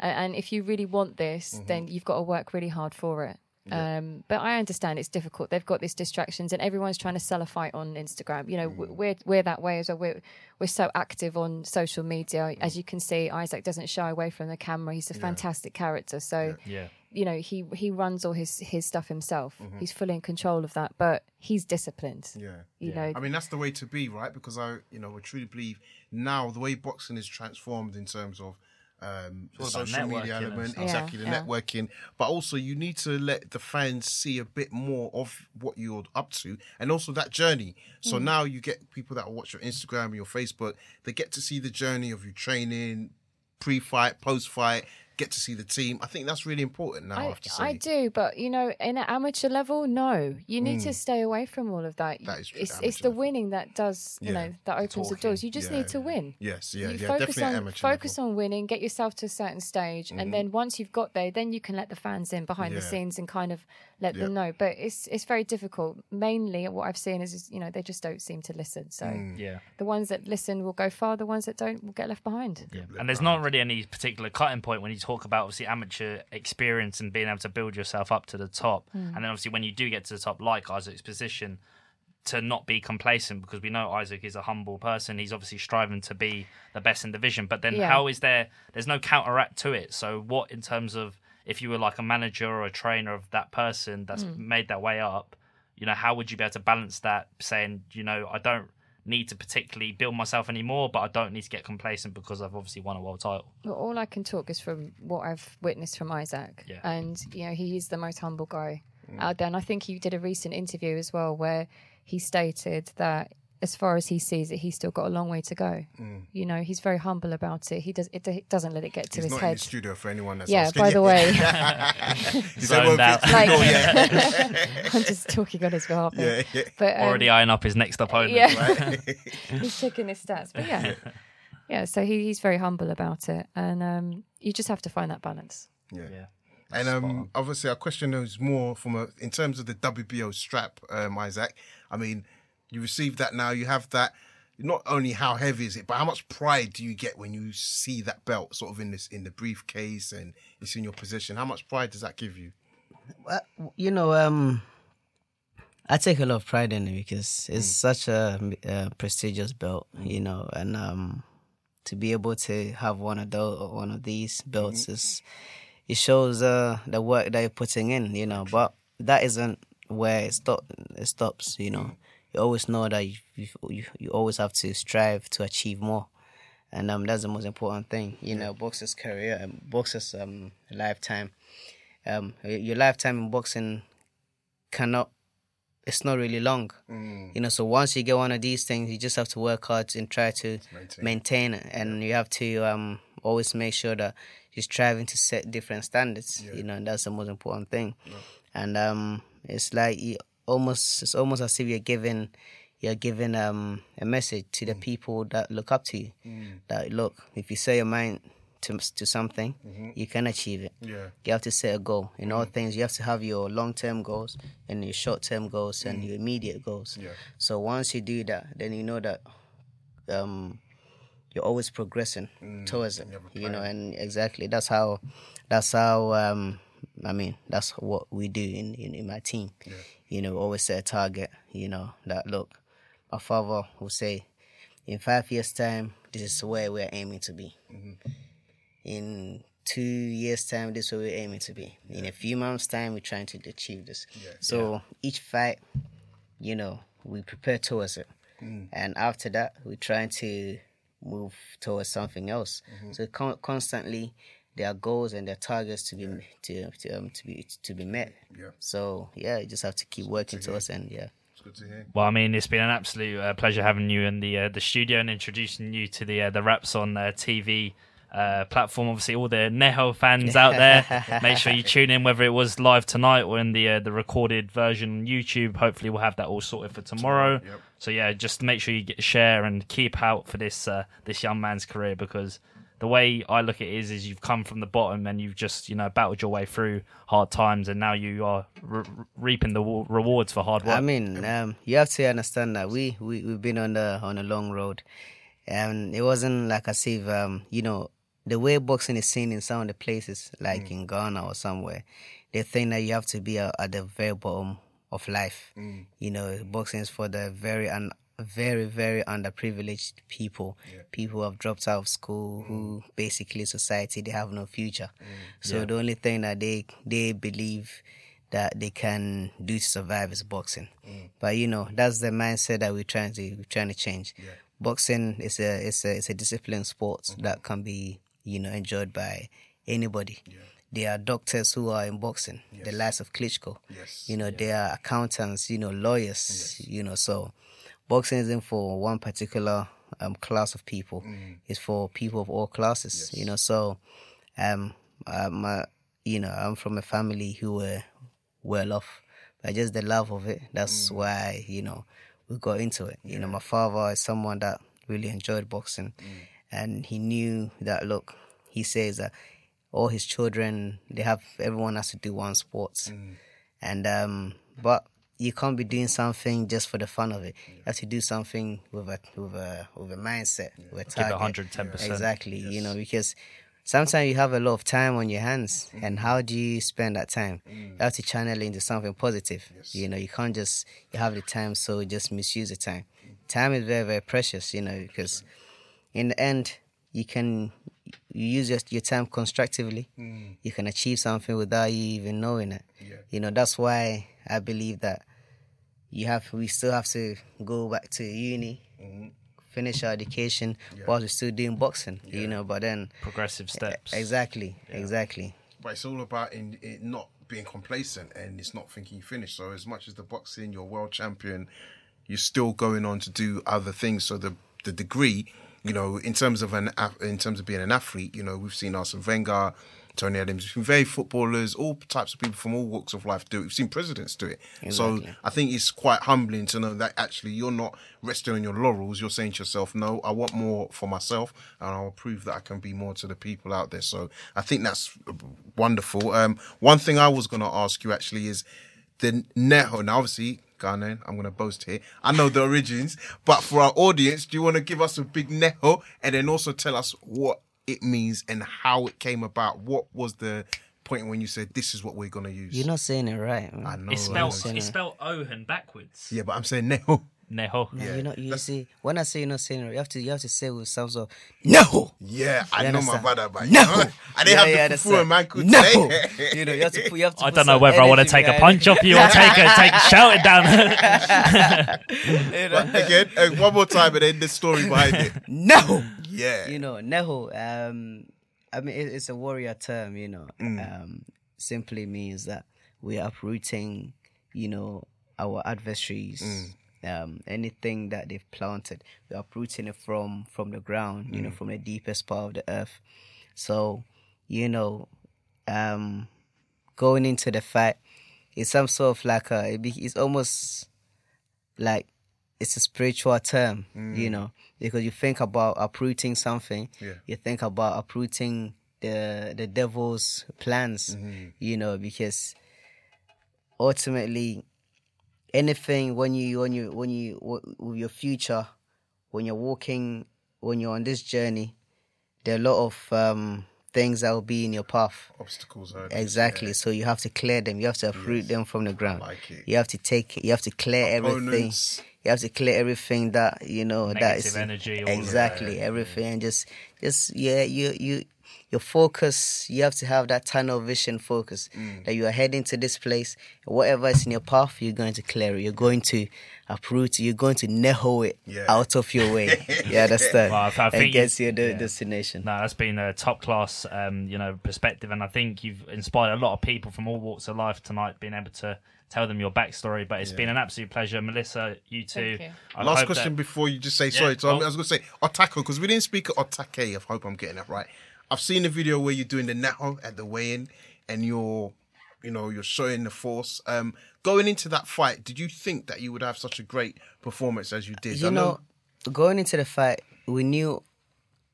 [SPEAKER 4] and if you really want this,
[SPEAKER 2] Mm-hmm.
[SPEAKER 4] then you've got to work really hard for it.
[SPEAKER 8] Yeah.
[SPEAKER 4] Um, but I understand it's difficult. They've got these distractions, and everyone's trying to sell a fight on Instagram. You know,
[SPEAKER 2] Mm.
[SPEAKER 4] we're we're that way as well. We're we're so active on social media.
[SPEAKER 2] Mm.
[SPEAKER 4] As you can see, Isaac doesn't shy away from the camera. He's a
[SPEAKER 2] Yeah.
[SPEAKER 4] fantastic character. So
[SPEAKER 2] Yeah.
[SPEAKER 4] you know, he he runs all his his stuff himself.
[SPEAKER 1] Mhm.
[SPEAKER 4] He's fully in control of that. But he's disciplined.
[SPEAKER 1] Yeah.
[SPEAKER 4] You know,
[SPEAKER 1] I mean, that's the way to be, right? Because I, you know, I truly believe now the way boxing is transformed in terms of um, the
[SPEAKER 2] It's all about
[SPEAKER 1] social media element, exactly
[SPEAKER 4] Yeah,
[SPEAKER 1] the
[SPEAKER 4] yeah.
[SPEAKER 1] networking, but also you need to let the fans see a bit more of what you're up to, and also that journey. So
[SPEAKER 4] Mm.
[SPEAKER 1] now you get people that watch your Instagram and your Facebook, they get to see the journey of you training, pre-fight, post-fight, get to see the team. I think that's really important now. I,
[SPEAKER 4] I,
[SPEAKER 1] have to say.
[SPEAKER 4] I do, but you know, in an amateur level, no. You need to
[SPEAKER 1] Mm.
[SPEAKER 4] stay away from all of that.
[SPEAKER 1] That is true,
[SPEAKER 4] It's it's the winning that does, you
[SPEAKER 1] Yeah,
[SPEAKER 4] know, that opens the doors. You just
[SPEAKER 1] yeah,
[SPEAKER 4] need to win.
[SPEAKER 1] Yes, yeah,
[SPEAKER 4] you
[SPEAKER 1] yeah,
[SPEAKER 4] focus
[SPEAKER 1] definitely
[SPEAKER 4] on
[SPEAKER 1] amateur
[SPEAKER 4] focus on winning, get yourself to a certain stage,
[SPEAKER 1] Mhm.
[SPEAKER 4] and then once you've got there, then you can let the fans in behind the scenes and kind of let them know. But it's it's very difficult. Mainly, what I've seen is, is you know they just don't seem to listen. So
[SPEAKER 1] Mm.
[SPEAKER 2] Yeah.
[SPEAKER 4] the ones that listen will go far. The ones that don't will get left behind.
[SPEAKER 2] Yeah. And there's not really any particular cutting point when you talk about obviously amateur experience and being able to build yourself up to the top.
[SPEAKER 4] Mm.
[SPEAKER 2] And then obviously when you do get to the top, like Isaac's position, to not be complacent because we know Isaac is a humble person. He's obviously striving to be the best in the division. But then
[SPEAKER 4] Yeah.
[SPEAKER 2] how is there there's no counteract to it. So what in terms of if you were like a manager or a trainer of that person that's
[SPEAKER 4] Mm.
[SPEAKER 2] made that way up, you know, how would you be able to balance that saying, you know, I don't need to particularly build myself anymore, but I don't need to get complacent because I've obviously won a world title.
[SPEAKER 4] Well, all I can talk is from what I've witnessed from Isaac.
[SPEAKER 2] Yeah.
[SPEAKER 4] And, you know, he is the most humble guy
[SPEAKER 2] Mm.
[SPEAKER 4] out there. And I think he did a recent interview as well where he stated that as far as he sees it, he's still got a long way to go.
[SPEAKER 1] Mm.
[SPEAKER 4] You know, he's very humble about it. He does it, it doesn't let it get to
[SPEAKER 1] He's
[SPEAKER 4] his
[SPEAKER 1] not
[SPEAKER 4] head.
[SPEAKER 1] in the studio for anyone that's
[SPEAKER 4] yeah,
[SPEAKER 1] asking.
[SPEAKER 4] by the way.
[SPEAKER 1] He said, "Well,
[SPEAKER 2] Zoned out.
[SPEAKER 1] you go,
[SPEAKER 4] Like-
[SPEAKER 1] yeah.
[SPEAKER 4] I'm just talking on his behalf.
[SPEAKER 1] Yeah, yeah.
[SPEAKER 4] But, um,
[SPEAKER 2] Already eyeing up his next opponent.
[SPEAKER 4] Yeah. he's checking his stats. But yeah. Yeah, so he, he's very humble about it. And um, you just have to find that balance.
[SPEAKER 1] Yeah. And um, obviously, our question is more from a in terms of the WBO strap, um, Isaac. I mean, you received that now. You have that. Not only how heavy is it, but how much pride do you get when you see that belt sort of in this in the briefcase and it's in your possession? How much pride does that give you?
[SPEAKER 3] Well, you know, um, I take a lot of pride in it because it's such a, uh prestigious belt, you know, and um, to be able to have one of those, one of these belts is it shows uh, the work that you're putting in, you know. But that isn't where it stop. It stops, you know. You always know that you, you you always have to strive to achieve more, and um, that's the most important thing, you know. Boxer's career, um, boxer's um lifetime, um, your lifetime in boxing cannot. It's not really long, you know. So once you get one of these things, you just have to work hard and try to maintain, it, and you have to um always make sure that you're striving to set different standards. You know, and that's the most important thing. And um, it's like you almost it's almost as if you're giving you're giving um a message to the people that look up to you. That look, if you set your mind to to something, you can achieve it.
[SPEAKER 1] Yeah.
[SPEAKER 3] You have to set a goal. In all things, you have to have your long term goals and your short term goals and your immediate goals.
[SPEAKER 1] Yeah.
[SPEAKER 3] So once you do that, then you know that um, you're always progressing towards it. You know, and exactly that's how that's how um, I mean that's what we do in in, in my team. You know, always set a target. You know that look, my father will say, in five years' time, this is where we're aiming to be. in two years' time, this is where we're aiming to be. In a few months' time, we're trying to achieve this. so each fight, you know, we prepare towards it.
[SPEAKER 1] Mm.
[SPEAKER 3] And after that, we're trying to move towards something else.
[SPEAKER 1] Mhm.
[SPEAKER 3] So con- constantly, there are goals and their targets to be to to, um, to be to be met.
[SPEAKER 1] Yeah.
[SPEAKER 3] So yeah, you just have to keep working towards and yeah.
[SPEAKER 1] It's good to hear.
[SPEAKER 2] Well, I mean, it's been an absolute uh, pleasure having you in the uh, the studio and introducing you to the uh, the Wraps on uh, TV uh, platform. Obviously, all the Neho fans out there, make sure you tune in, whether it was live tonight or in the uh, the recorded version on YouTube. Hopefully, we'll have that all sorted for tomorrow.
[SPEAKER 1] Yep.
[SPEAKER 2] So yeah, just make sure you get share and keep out for this uh, this young man's career because. The way I look at it is, is you've come from the bottom and you've just, you know, battled your way through hard times, and now you are re- reaping the wa- rewards for hard work.
[SPEAKER 3] I mean, um, you have to understand that we we we've been on the on a long road, and it wasn't like as if um, you know the way boxing is seen in some of the places, like in Ghana or somewhere. They think that you have to be at the very bottom of life.
[SPEAKER 1] Mm.
[SPEAKER 3] You know, boxing is for the very un, very very underprivileged people, people who have dropped out of school, who mm. basically society they have no future. Mm. So
[SPEAKER 8] Yeah.
[SPEAKER 3] the only thing that they they believe that they can do to survive is boxing. Mm. But you know, that's the mindset that we're trying to we're trying to change. Boxing is a it's a it's a disciplined sport mm-hmm. that can be you know enjoyed by anybody. There are doctors who are in boxing, the likes of Klitschko.
[SPEAKER 1] Yes.
[SPEAKER 3] You know, there are accountants, you know, lawyers, you know, so boxing isn't for one particular um, class of people. It's for people of all classes, you know, so um um uh, you know, I'm from a family who were well off. But just the love of it, that's why, you know, we got into it. You know, my father is someone that really enjoyed boxing and he knew that look, he says that all his children they have everyone has to do one sport. And um but you can't be doing something just for the fun of it. You have to do something with a with a with a mindset, with a
[SPEAKER 2] Give
[SPEAKER 3] target.
[SPEAKER 2] 110%.
[SPEAKER 3] Exactly. You know, because sometimes you have a lot of time on your hands and how do you spend that time you have to channel it into something positive you know you can't just you have the time so just misuse the time time is very very precious you know because in the end you can you use your, your time constructively.
[SPEAKER 1] Mm.
[SPEAKER 3] you can achieve something without you even knowing it. You know that's why i believe that you have we still have to go back to uni finish our education while we're still doing boxing you know but then
[SPEAKER 2] progressive steps.
[SPEAKER 3] exactly exactly.
[SPEAKER 1] But it's all about in, in not being complacent and it's not thinking you finished. So as much as the boxing, you're world champion, you're still going on to do other things. So the the degree, you know, in terms of an in terms of being an athlete, you know, we've seen Arsene Wenger, Tony Adams, we've seen very footballers, all types of people from all walks of life do it. We've seen presidents do it. So I think it's quite humbling to know that actually you're not resting on your laurels. You're saying to yourself, no, I want more for myself and I'll prove that I can be more to the people out there. So I think that's wonderful. Um, one thing I was going to ask you actually is the Neho. Now, obviously, Ghanaian, I'm going to boast here. I know the origins, but for our audience, do you want to give us a big Neho and then also tell us what it means and how it came about? What was the point when you said this is what we're going to use?
[SPEAKER 3] you're not saying it right man.
[SPEAKER 1] I know.
[SPEAKER 2] It's spelled it's spelled Ohen backwards.
[SPEAKER 1] Yeah, but I'm saying Neho.
[SPEAKER 2] Neho.
[SPEAKER 3] No, you're not. You see, when I say you're not saying it, you have to you have to say with some sort of no.
[SPEAKER 1] Yeah, I
[SPEAKER 3] You
[SPEAKER 1] know my
[SPEAKER 3] understand?
[SPEAKER 1] brother, but
[SPEAKER 3] no.
[SPEAKER 1] I didn't have the fufu and man could
[SPEAKER 3] no.
[SPEAKER 1] say.
[SPEAKER 3] you know, you have to put. You have to
[SPEAKER 2] I don't know whether I want to take a punch off you or take a take shout it down.
[SPEAKER 3] You know?
[SPEAKER 1] Again, uh, one more time, and then the story behind it.
[SPEAKER 3] No.
[SPEAKER 1] Yeah.
[SPEAKER 3] You know, Neho. Um, I mean, it, it's a warrior term. You know,
[SPEAKER 1] Mm.
[SPEAKER 3] um, simply means that we are uprooting. You know, our adversaries.
[SPEAKER 1] Mm.
[SPEAKER 3] Um, anything that they've planted, we're uprooting it from from the ground. You know,
[SPEAKER 1] Mm.
[SPEAKER 3] from the deepest part of the earth. So, you know, um, going into the fight, it's some sort of like a. It be, it's almost like it's a spiritual term, you
[SPEAKER 1] Mm.
[SPEAKER 3] know, because you think about uprooting something,
[SPEAKER 1] Yeah.
[SPEAKER 3] you think about uprooting the the devil's plans,
[SPEAKER 1] Mm-hmm.
[SPEAKER 3] you know, because ultimately anything when you when you when you with your future when you're walking when you're on this journey there are a lot of um things that will be in your path
[SPEAKER 1] Obstacles. hurdles,
[SPEAKER 3] exactly
[SPEAKER 1] yeah.
[SPEAKER 3] so you have to clear them you have to uproot them from the ground
[SPEAKER 1] like it.
[SPEAKER 3] you have to take you have to clear everything
[SPEAKER 1] Opponents.
[SPEAKER 3] you have to clear everything that you know that
[SPEAKER 2] Negative
[SPEAKER 3] is
[SPEAKER 2] energy, all of that.
[SPEAKER 3] exactly everything and just just yeah you you your focus, you have to have that tunnel vision focus
[SPEAKER 1] Mm.
[SPEAKER 3] that you are heading to this place. Whatever is in your path, you're going to clear it. You're going to uproot it. You're going to neho it
[SPEAKER 2] Yeah.
[SPEAKER 3] out of your way. you understand?
[SPEAKER 2] Well, I- I
[SPEAKER 3] and
[SPEAKER 2] think
[SPEAKER 3] gets
[SPEAKER 2] you-
[SPEAKER 3] you the
[SPEAKER 2] yeah.
[SPEAKER 3] destination.
[SPEAKER 2] No, that's been a top class, um, you know, perspective, and I think you've inspired a lot of people from all walks of life tonight, being able to tell them your backstory. But it's
[SPEAKER 1] Yeah.
[SPEAKER 2] been an absolute pleasure, Melissa. You too.
[SPEAKER 4] You.
[SPEAKER 1] Last question
[SPEAKER 2] that-
[SPEAKER 1] before you just say
[SPEAKER 2] Yeah,
[SPEAKER 1] sorry. So
[SPEAKER 2] oh.
[SPEAKER 1] I was going to say Otako because we didn't speak of Otake. I hope I'm getting that right. I've seen the video where you're doing the Neho at the weigh-in, and you're, you know, you're showing the force. Um, going into that fight, did you think that you would have such a great performance as you did?
[SPEAKER 3] You
[SPEAKER 1] I
[SPEAKER 3] know, going into the fight, we knew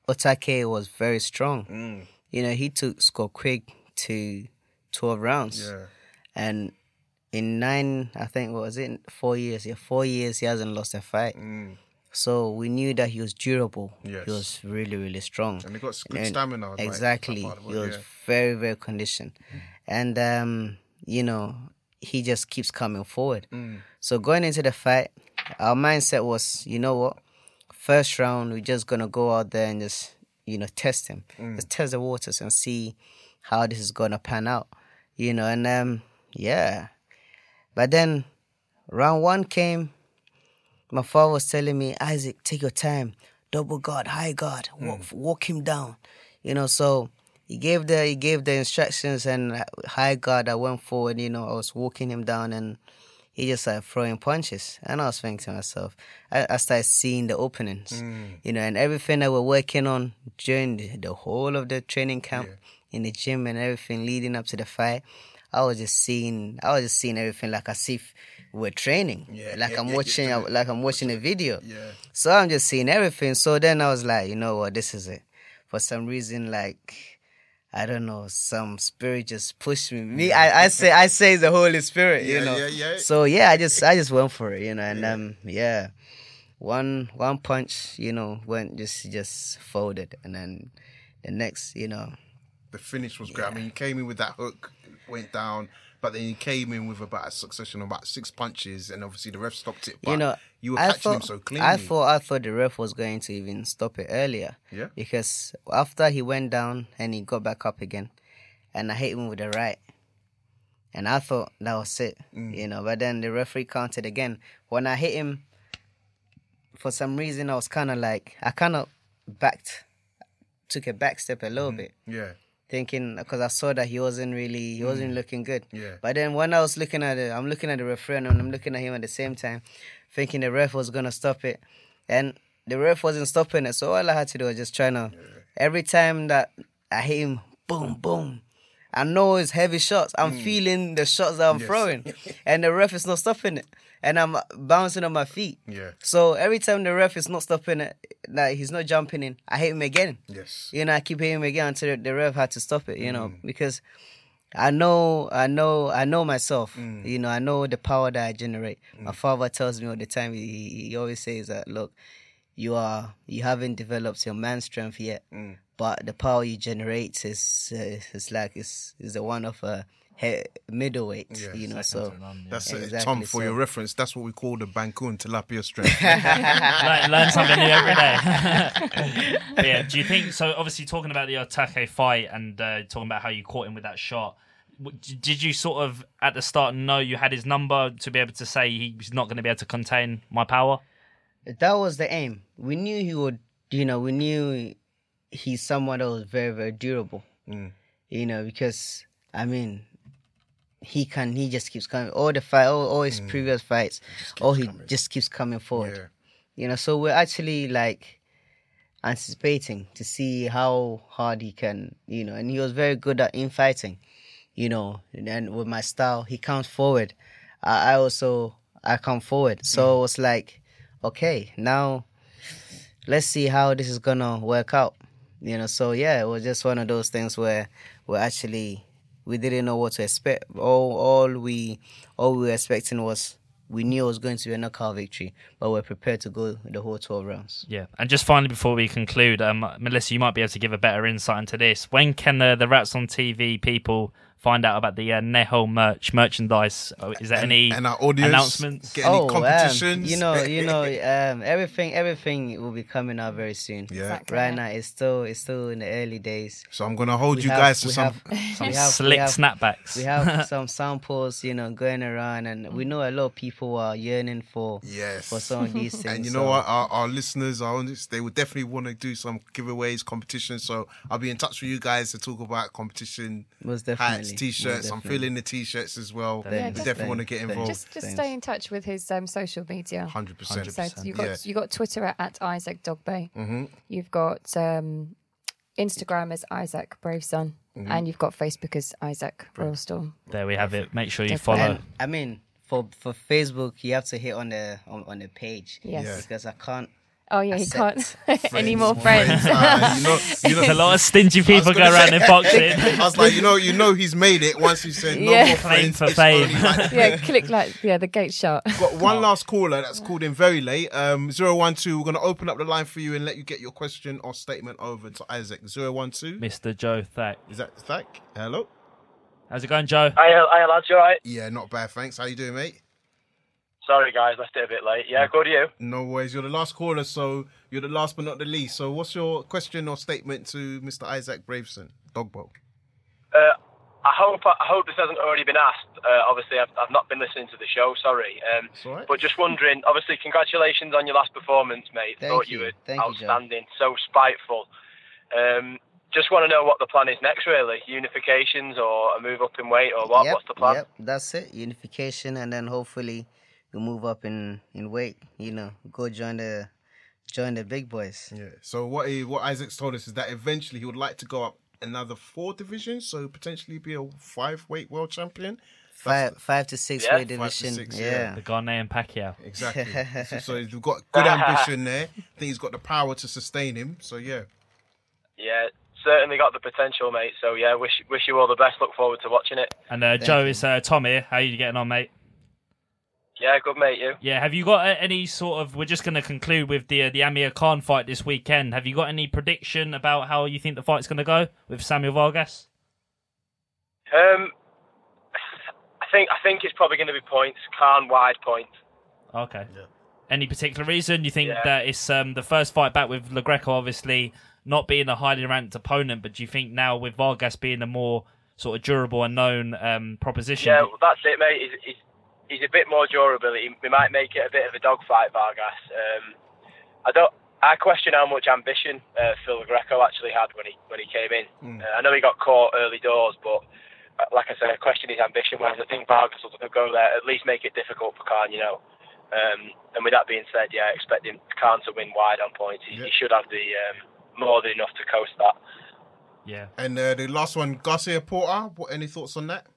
[SPEAKER 3] Otake was very strong.
[SPEAKER 1] Mm.
[SPEAKER 3] You know, he took Scott Quigg to 12 rounds.
[SPEAKER 1] Yeah.
[SPEAKER 3] And in nine, I think, what was it, four years? Yeah, four years, he hasn't lost a fight. So we knew that he was durable.
[SPEAKER 1] Mm. Yes.
[SPEAKER 3] He was really, really strong.
[SPEAKER 1] And he got good stamina, like,
[SPEAKER 3] exactly. he was
[SPEAKER 1] yeah.
[SPEAKER 3] very, very conditioned. And, um, you know, he just keeps coming forward.
[SPEAKER 1] Mm.
[SPEAKER 3] So going into the fight, our mindset was, you know what? First round, we're just gonna go out there and just, you know, test him,
[SPEAKER 1] Mm.
[SPEAKER 3] just test the waters and see how this is gonna pan out, you know. And um, yeah, but then round one came. My father was telling me, Isaac, take your time, double guard, high guard, hmm. walk, walk him down, you know. So he gave the he gave the instructions and high guard. I went forward, you know. I was walking him down and he just started throwing punches. And I was thinking to myself, I, I started seeing the openings, hmm. you know, and everything that we're working on during the, the whole of the training camp in the gym and everything leading up to the fight. I was just seeing, I was just seeing everything like as if we're training,
[SPEAKER 1] Yeah,
[SPEAKER 3] like
[SPEAKER 1] yeah,
[SPEAKER 3] I'm
[SPEAKER 1] yeah,
[SPEAKER 3] watching, like I'm watching a video.
[SPEAKER 1] Yeah.
[SPEAKER 3] So I'm just seeing everything. So then I was like, you know what, this is it. For some reason, like I don't know, some spirit just pushed me. Me, I, I say, I say the Holy Spirit, you know.
[SPEAKER 1] yeah, yeah.
[SPEAKER 3] So yeah, I just, I just went for it, you know, and um, yeah, one, one punch, you know, went just, just folded, and then the next, you know,
[SPEAKER 1] The finish was great. I mean, you came in with that hook, went down, but then he came in with about a succession of about six punches, and obviously the ref stopped it. But
[SPEAKER 3] you know,
[SPEAKER 1] you were
[SPEAKER 3] I
[SPEAKER 1] catching
[SPEAKER 3] thought,
[SPEAKER 1] him so cleanly.
[SPEAKER 3] I thought, I thought the ref was going to even stop it earlier.
[SPEAKER 1] Yeah.
[SPEAKER 3] Because after he went down and he got back up again, and I hit him with the right, and I thought that was it,
[SPEAKER 1] Mm.
[SPEAKER 3] you know. But then the referee counted again. When I hit him, for some reason I was kind of like I kind of backed, took a back step a little bit
[SPEAKER 1] yeah,
[SPEAKER 3] thinking because I saw that he wasn't really he wasn't
[SPEAKER 1] Mm.
[SPEAKER 3] looking good.
[SPEAKER 1] Yeah.
[SPEAKER 3] But then when I was looking at it, I'm looking at the referee and I'm looking at him at the same time, thinking the ref was gonna stop it, and the ref wasn't stopping it. So all I had to do was just trying to. Every time that I hit him, boom, boom. I know it's heavy shots. I'm feeling the shots that I'm
[SPEAKER 1] Yes.
[SPEAKER 3] throwing, and the ref is not stopping it, and I'm bouncing on my feet.
[SPEAKER 1] yeah,
[SPEAKER 3] So every time the ref is not stopping it, like he's not jumping in, I hit him again.
[SPEAKER 1] yes.
[SPEAKER 3] You know, I keep hitting him again until the, ref had to stop it. You know,
[SPEAKER 1] Mm.
[SPEAKER 3] because I know, I know, I know myself.
[SPEAKER 1] Mm.
[SPEAKER 3] You know, I know the power that I generate. My father tells me all the time. He, he always says that, look, you are you haven't developed your man strength yet,
[SPEAKER 1] Mm.
[SPEAKER 3] but the power you generate is uh, is like is is the one of a he- middleweight.
[SPEAKER 1] Yeah,
[SPEAKER 3] you know, so
[SPEAKER 2] none, yeah.
[SPEAKER 1] That's it.
[SPEAKER 3] Exactly,
[SPEAKER 1] Tom, for
[SPEAKER 3] so-
[SPEAKER 1] your reference, that's what we call the Bankun tilapia strength.
[SPEAKER 2] learn, learn something new every day. Yeah, do you think so? Obviously, talking about the Otake fight and uh, talking about how you caught him with that shot. Did you sort of at the start know you had his number to be able to say he's not going to be able to contain my power?
[SPEAKER 3] that was the aim. We knew he would, you know, we knew he's someone that was very, very durable.
[SPEAKER 1] Mm.
[SPEAKER 3] You know, because I mean, he can, he just keeps coming. All the fight, all, all his previous fights, all he just keeps coming forward.
[SPEAKER 1] Yeah.
[SPEAKER 3] You know, so we're actually like anticipating to see how hard he can, you know, and he was very good at infighting, you know, and with my style, he comes forward. I, I also, I come forward. So it was like, okay, now let's see how this is gonna work out. You know, so yeah, it was just one of those things where we're actually we didn't know what to expect. All all we all we were expecting was we knew it was going to be a knockout victory, but we're prepared to go the whole twelve rounds.
[SPEAKER 2] Yeah, and just finally before we conclude, um, Melissa, you might be able to give a better insight into this. When can the the Wraps on TV people find out about the uh, Neho merch merchandise. Oh, Is there
[SPEAKER 1] And-
[SPEAKER 2] any
[SPEAKER 1] and our audience
[SPEAKER 2] announcements?
[SPEAKER 1] get any
[SPEAKER 3] um,
[SPEAKER 1] competitions?
[SPEAKER 3] you know, you know, um, everything, everything will be coming out very soon.
[SPEAKER 1] Yeah. Exactly.
[SPEAKER 3] Right now, it's still, it's still in the early days.
[SPEAKER 1] So I'm gonna hold
[SPEAKER 3] We
[SPEAKER 1] you
[SPEAKER 3] have-
[SPEAKER 1] guys to some-
[SPEAKER 3] have-
[SPEAKER 1] some
[SPEAKER 3] we have- we
[SPEAKER 2] slick
[SPEAKER 3] have-
[SPEAKER 2] snapbacks.
[SPEAKER 3] We have some samples, you know, going around, and we know a lot of people are yearning for,
[SPEAKER 1] Yes.
[SPEAKER 3] for some of these things.
[SPEAKER 1] And you know
[SPEAKER 3] so-
[SPEAKER 1] what? Our, our listeners are on this. They would definitely want to do some giveaways, competitions. So I'll be in touch with you guys to talk about competition,
[SPEAKER 3] Most
[SPEAKER 1] hats,
[SPEAKER 3] definitely,
[SPEAKER 1] t-shirts.
[SPEAKER 3] most
[SPEAKER 1] I'm feeling the t-shirts as well.
[SPEAKER 4] Yeah,
[SPEAKER 1] we
[SPEAKER 4] just-
[SPEAKER 1] definitely want to get involved.
[SPEAKER 4] Just, just stay in touch with his um, social media.
[SPEAKER 1] 100%.
[SPEAKER 4] So you got
[SPEAKER 1] Yeah.
[SPEAKER 4] you got Twitter at, at Isaac Dogboe.
[SPEAKER 1] Mhm.
[SPEAKER 4] You've got um, Instagram as Isaac Braveson,
[SPEAKER 1] Mhm.
[SPEAKER 4] and you've got Facebook as Isaac Royalstorm.
[SPEAKER 2] There we have it. Make sure you
[SPEAKER 4] Definitely.
[SPEAKER 2] follow.
[SPEAKER 3] And, I mean, for for Facebook, you have to hit on the on, on the page.
[SPEAKER 4] Yes. Yeah.
[SPEAKER 3] Because I can't.
[SPEAKER 4] Oh yeah, he
[SPEAKER 3] accept
[SPEAKER 4] can't any more friends.
[SPEAKER 1] Ah, you know, you know,
[SPEAKER 2] There's a lot of stingy people
[SPEAKER 1] gonna
[SPEAKER 2] go around in boxing.
[SPEAKER 1] I was like, you know, you know, he's made it once he said no
[SPEAKER 4] Yeah.
[SPEAKER 1] more
[SPEAKER 2] Fame
[SPEAKER 1] friends.
[SPEAKER 2] for fame.
[SPEAKER 1] like-
[SPEAKER 4] yeah, click like yeah, the gate shut.
[SPEAKER 1] Got one last caller that's called in very late. Um, 012, we're going to open up the line for you and let you get your question or statement over to Isaac. 012.
[SPEAKER 2] Mr. Joe Thack.
[SPEAKER 1] Is that Thack? Hello?
[SPEAKER 2] How's it going, Joe?
[SPEAKER 8] Hi, hi lads, you alright?
[SPEAKER 1] Yeah, not bad, thanks. How you doing, mate?
[SPEAKER 8] Sorry guys, left it a bit late. Yeah, good to you.
[SPEAKER 1] No worries. You're the last caller, so you're the last but not the least. So what's your question or statement to Mr. Isaac Braveson, Dogboe?
[SPEAKER 8] Uh, I hope I hope this hasn't already been asked. Uh, obviously, I've, I've not been listening to the show. Sorry, um,
[SPEAKER 1] alright.
[SPEAKER 8] but just wondering. Obviously, congratulations on your last performance, mate.
[SPEAKER 3] Thank
[SPEAKER 8] Thought
[SPEAKER 3] you.
[SPEAKER 8] you were
[SPEAKER 3] Thank you,
[SPEAKER 8] outstanding. so spiteful. Um, just want to know what the plan is next, really. Unifications or a move up in weight or what?
[SPEAKER 3] Yep,
[SPEAKER 8] What's the plan?
[SPEAKER 3] Yep, that's it. Unification, and then hopefully we move up in in weight. You know, go join the join the big boys.
[SPEAKER 1] Yeah. So what he, what Isaac's told us is that eventually he would like to go up another four divisions, so potentially be a five weight world champion.
[SPEAKER 3] Five five to six
[SPEAKER 1] Yeah.
[SPEAKER 3] weight
[SPEAKER 1] Five to
[SPEAKER 3] division.
[SPEAKER 1] six,
[SPEAKER 3] yeah.
[SPEAKER 2] The Ghanaian Pacquiao.
[SPEAKER 1] Exactly. so, so he's got good ambition there. I think he's got the power to sustain him. So yeah.
[SPEAKER 8] Yeah, certainly got the potential, mate. So yeah, wish wish you all the best. Look forward to watching it.
[SPEAKER 2] And uh, Joe, it's uh, Tom here. How are you getting on, mate?
[SPEAKER 8] Yeah, good mate. You.
[SPEAKER 2] Yeah, have you got any sort of? We're just going to conclude with the uh, the Amir Khan fight this weekend. Have you got any prediction about how you think the fight's going to go with Samuel Vargas?
[SPEAKER 8] Um, I think I think it's probably going to be points. Khan wide points.
[SPEAKER 2] Okay. Any particular reason you think
[SPEAKER 8] Yeah.
[SPEAKER 2] that it's um, the first fight back with Lo Greco, obviously not being a highly ranked opponent, but do you think now with Vargas being a more sort of durable and known um, proposition?
[SPEAKER 8] Yeah, well, that's it, mate. He's, he's, he's a bit more durable. He, we might make it a bit of a dogfight, Vargas. Um, I don't. I question how much ambition uh, Phil Greco actually had when he when he came in.
[SPEAKER 1] Hmm.
[SPEAKER 8] Uh, I know he got caught early doors, but uh, like I said, I question his ambition. Whereas I think Vargas will go there, at least make it difficult for Khan, you know. Um, and with that being said, yeah, I expect him Khan to win wide on points. He, he should have the um, more than enough to coast that.
[SPEAKER 2] Yeah.
[SPEAKER 1] And uh, the last one, Garcia Porter. What? Any thoughts on that?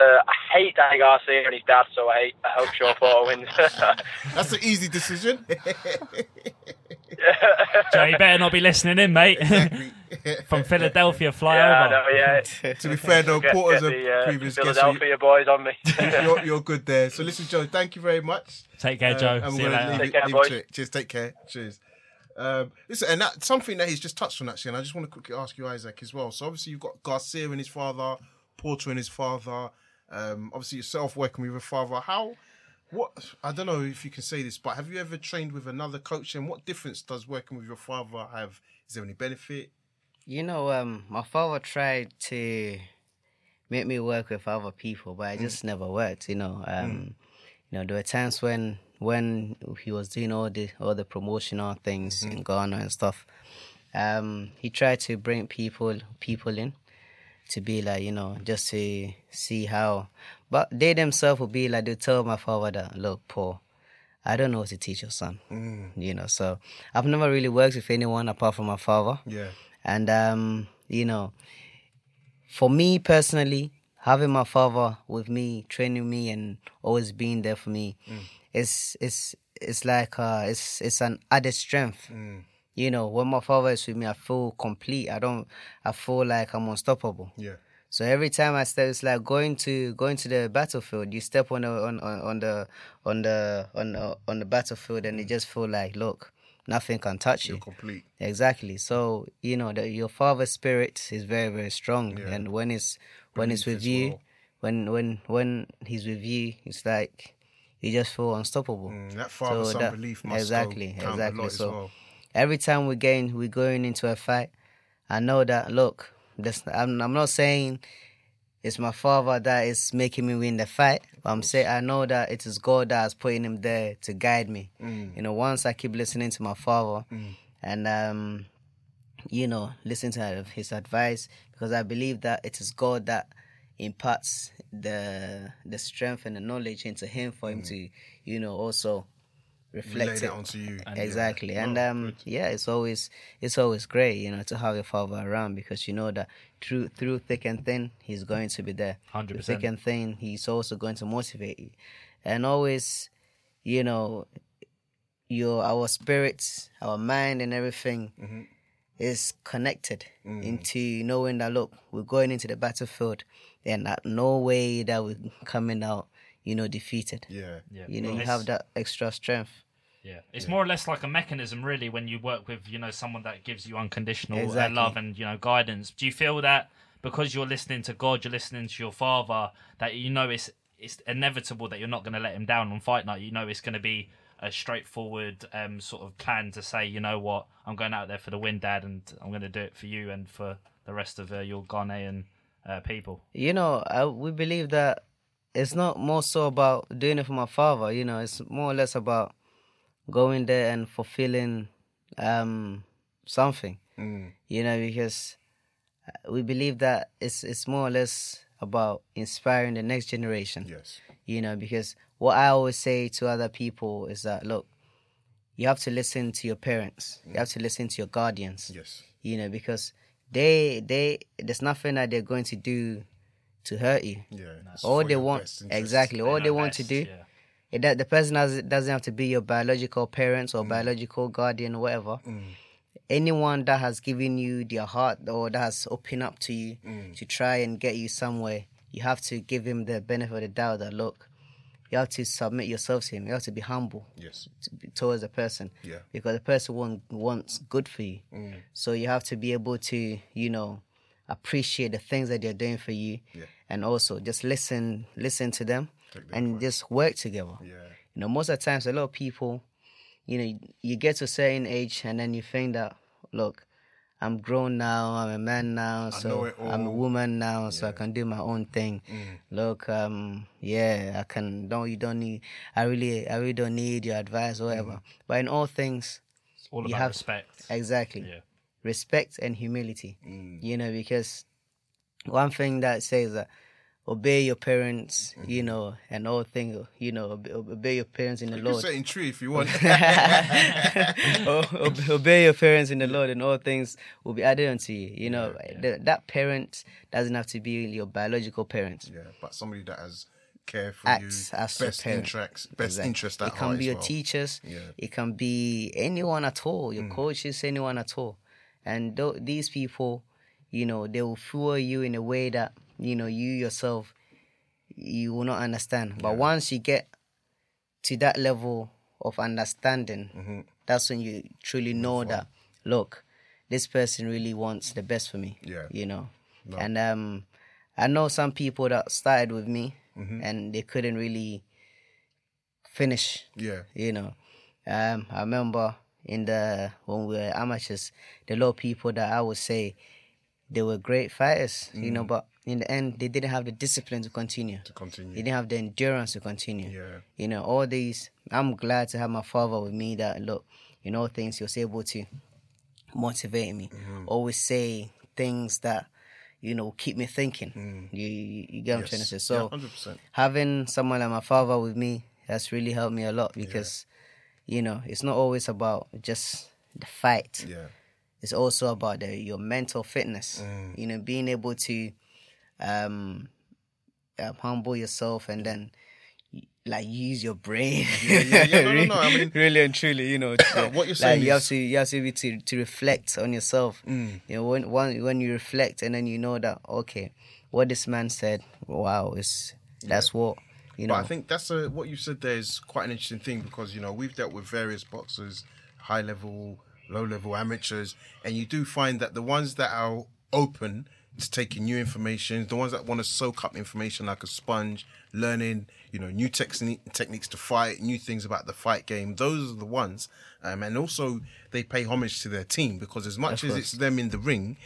[SPEAKER 8] Uh, I hate Danny Garcia and his dad, so I, hate, I hope Shawn Porter wins.
[SPEAKER 1] That's an easy decision.
[SPEAKER 2] Joe, you better not be listening in, mate. From Philadelphia, fly
[SPEAKER 8] yeah,
[SPEAKER 2] over.
[SPEAKER 8] I know, yeah.
[SPEAKER 1] to be fair, though,
[SPEAKER 8] Get-
[SPEAKER 1] Porter's
[SPEAKER 8] get
[SPEAKER 1] a
[SPEAKER 8] the, uh,
[SPEAKER 1] previous guest. so
[SPEAKER 8] Philadelphia boys on me.
[SPEAKER 1] you're, you're good there. So listen, Joe, thank you very much.
[SPEAKER 2] Take care, Joe.
[SPEAKER 1] And
[SPEAKER 2] See you later.
[SPEAKER 1] leave,
[SPEAKER 8] Take care, boys.
[SPEAKER 1] it. Cheers. Take care. Cheers. Um, listen, and that's something that he's just touched on actually, and I just want to quickly ask you, Isaac, as well. So obviously you've got Garcia and his father, Porter and his father. Um, obviously yourself working with your father. How? What? I don't know if you can say this, but have you ever trained with another coach? And what difference does working with your father have? Is there any benefit?
[SPEAKER 3] You know, um, my father tried to make me work with other people, but it just never worked. You know, um, you know, there were times when when he was doing all the all the promotional things in Ghana and stuff. Um, he tried to bring people people in to be like you know just to see how, but they themselves would be like they tell my father that look, Paul. I don't know what to teach your son. You know, so I've never really worked with anyone apart from my father.
[SPEAKER 1] Yeah.
[SPEAKER 3] And um, you know, for me personally, having my father with me, training me, and always being there for me, it's it's it's like uh, it's it's an added strength. You know, when my father is with me, I feel complete. I don't. I feel like I'm unstoppable.
[SPEAKER 1] Yeah.
[SPEAKER 3] So every time I step, it's like going to going to the battlefield. You step on the on, on, on the on the on the, on the battlefield, and you just feel like, look, nothing can touch You're you.
[SPEAKER 1] complete.
[SPEAKER 3] Exactly. So you know that your father's spirit is very very strong, and when it's when it's with you,
[SPEAKER 1] well.
[SPEAKER 3] when when when he's with you, it's like you just feel unstoppable.
[SPEAKER 1] Mm, that father son belief must
[SPEAKER 3] exactly exactly. so
[SPEAKER 1] well.
[SPEAKER 3] Every time we gain we're going into a fight, I know that look, this I'm I'm not saying it's my father that is making me win the fight. But I'm saying I know that it is God that is putting him there to guide me.
[SPEAKER 1] Mm.
[SPEAKER 3] You know, once I keep listening to my father
[SPEAKER 1] Mm.
[SPEAKER 3] and um, you know, listen to his advice because I believe that it is God that imparts the the strength and the knowledge into him for him to, you know, also reflect. It
[SPEAKER 1] onto you. And, yeah.
[SPEAKER 3] exactly and
[SPEAKER 1] No,
[SPEAKER 3] um yeah it's always it's always great you know to have your father around because you know that through through thick and thin he's going to be there
[SPEAKER 2] 100%.
[SPEAKER 3] Through thick and thin he's also going to motivate you and always you know your our spirits our mind and everything
[SPEAKER 1] Mm-hmm.
[SPEAKER 3] is connected
[SPEAKER 1] Mm.
[SPEAKER 3] into knowing that look we're going into the battlefield and that no way that we're coming out you know defeated
[SPEAKER 1] yeah
[SPEAKER 2] Yeah.
[SPEAKER 3] you know
[SPEAKER 2] Well,
[SPEAKER 3] you have that extra strength
[SPEAKER 2] Yeah, it's more or less like a mechanism, really, when you work with you know someone that gives you unconditional uh,
[SPEAKER 3] Exactly.
[SPEAKER 2] love and you know guidance. Do you feel that because you're listening to God, you're listening to your Father, that you know it's it's inevitable that you're not going to let him down on fight night. You know it's going to be a straightforward um, sort of plan to say, you know what, I'm going out there for the win, Dad, and I'm going to do it for you and for the rest of uh, your Ghanaian uh, people.
[SPEAKER 3] you know, I, we believe that it's not more so about doing it for my father. You know, it's more or less about going there and fulfilling um, something.
[SPEAKER 1] Mm.
[SPEAKER 3] You know, because uh, we believe that it's it's more or less about inspiring the next generation.
[SPEAKER 1] Yes.
[SPEAKER 3] You know, because what I always say to other people is that look, you have to listen to your parents. You have to listen to your guardians.
[SPEAKER 1] Yes.
[SPEAKER 3] You know, because they they there's nothing that they're going to do to hurt you.
[SPEAKER 1] Yeah,
[SPEAKER 3] All they want exactly all they want to do.
[SPEAKER 1] yeah.
[SPEAKER 3] It- that the person has, doesn't have to be your biological parents
[SPEAKER 1] Mm.
[SPEAKER 3] or biological guardian or whatever. Anyone that has given you their heart or that has opened up to you
[SPEAKER 1] Mm.
[SPEAKER 3] to try and get you somewhere, you have to give him the benefit of the doubt that look, you have to submit yourself to him. You have to be humble
[SPEAKER 1] Yes.
[SPEAKER 3] to, towards the person.
[SPEAKER 1] Yeah.
[SPEAKER 3] Because the person want, wants good for you.
[SPEAKER 1] Mm.
[SPEAKER 3] So you have to be able to, you know, appreciate the things that they're doing for you,
[SPEAKER 1] Yeah.
[SPEAKER 3] and also just listen, listen to them,
[SPEAKER 1] Take their
[SPEAKER 3] and just work together.
[SPEAKER 1] Yeah.
[SPEAKER 3] You know, most of the times, a lot of people, you know, you get to a certain age, and then you think that, look, I'm grown now, I'm a man now,
[SPEAKER 1] know
[SPEAKER 3] so I'm a woman now, so I can do my own thing.
[SPEAKER 1] Mm.
[SPEAKER 3] Look, um, yeah, I can. Don't you don't need? I really, I really don't need your advice or whatever. But in all things,
[SPEAKER 2] It's all
[SPEAKER 3] you
[SPEAKER 2] about
[SPEAKER 3] have
[SPEAKER 2] respect.
[SPEAKER 3] Exactly.
[SPEAKER 2] Yeah.
[SPEAKER 3] Respect and humility.
[SPEAKER 1] Mm.
[SPEAKER 3] You know, because one thing that says that obey your parents, you
[SPEAKER 1] Mm-hmm.
[SPEAKER 3] know, and all things, you know, obey your parents in the
[SPEAKER 1] You
[SPEAKER 3] Lord.
[SPEAKER 1] say in tree if you want.
[SPEAKER 3] Obey your parents in the Lord, and all things will be added unto you. You know, the- that parent doesn't have to be your biological parent.
[SPEAKER 1] yeah, but somebody that has care for
[SPEAKER 3] Acts
[SPEAKER 1] you,
[SPEAKER 3] as
[SPEAKER 1] best
[SPEAKER 3] parent.
[SPEAKER 1] interest, best
[SPEAKER 3] Exactly.
[SPEAKER 1] interest at
[SPEAKER 3] It can be your
[SPEAKER 1] well.
[SPEAKER 3] teachers.
[SPEAKER 1] Yeah.
[SPEAKER 3] It can be anyone at all. Your
[SPEAKER 1] Mm.
[SPEAKER 3] coaches, anyone at all. And th- these people, you know, they will fuel you in a way that you know you yourself you will not understand. But once you get to that level of understanding,
[SPEAKER 1] Mm-hmm.
[SPEAKER 3] that's when you truly know that look, this person really wants the best for me.
[SPEAKER 1] Yeah.
[SPEAKER 3] You know.
[SPEAKER 1] No.
[SPEAKER 3] And um I know some people that started with me
[SPEAKER 1] Mhm.
[SPEAKER 3] and they couldn't really finish.
[SPEAKER 1] Yeah.
[SPEAKER 3] You know. Um I remember in the when we were amateurs, the lot of people that I would say they were great fighters, you know,
[SPEAKER 1] Mm.
[SPEAKER 3] but in the end they didn't have the discipline to continue.
[SPEAKER 1] To continue.
[SPEAKER 3] They didn't have the endurance to continue.
[SPEAKER 1] Yeah.
[SPEAKER 3] You know, all these I'm glad to have my father with me that look, you know, things he was able to motivate me.
[SPEAKER 1] Mm-hmm.
[SPEAKER 3] Always say things that, you know, keep me thinking. You, you, you get what I'm trying to say.
[SPEAKER 1] Mm.
[SPEAKER 3] So
[SPEAKER 1] Yeah, 100%.
[SPEAKER 3] having someone like my father with me has really helped me a lot because, you know, it's not always about just the fight.
[SPEAKER 1] Yeah.
[SPEAKER 3] It's also about the, your mental fitness.
[SPEAKER 1] Mm.
[SPEAKER 3] You know, being able to um, uh, humble yourself and then like use your brain.
[SPEAKER 1] Yeah, yeah, yeah. No, no, no, I mean-
[SPEAKER 3] really and truly, you know, to-
[SPEAKER 1] What you're
[SPEAKER 3] like,
[SPEAKER 1] saying
[SPEAKER 3] you have to you have to be to, to reflect on yourself.
[SPEAKER 1] Mm.
[SPEAKER 3] You know, when when when you reflect and then you know that okay, what this man said, wow, is that's what you know.
[SPEAKER 1] But I think that's a what you said there is quite an interesting thing because you know we've dealt with various boxers, high level, low level amateurs, and you do find that the ones that are open to taking new information, the ones that want to soak up information like a sponge, learning, you know, new techni- techniques to fight, new things about the fight game. Those are the ones, um, and also they pay homage to their team because as much as it's them in the ring,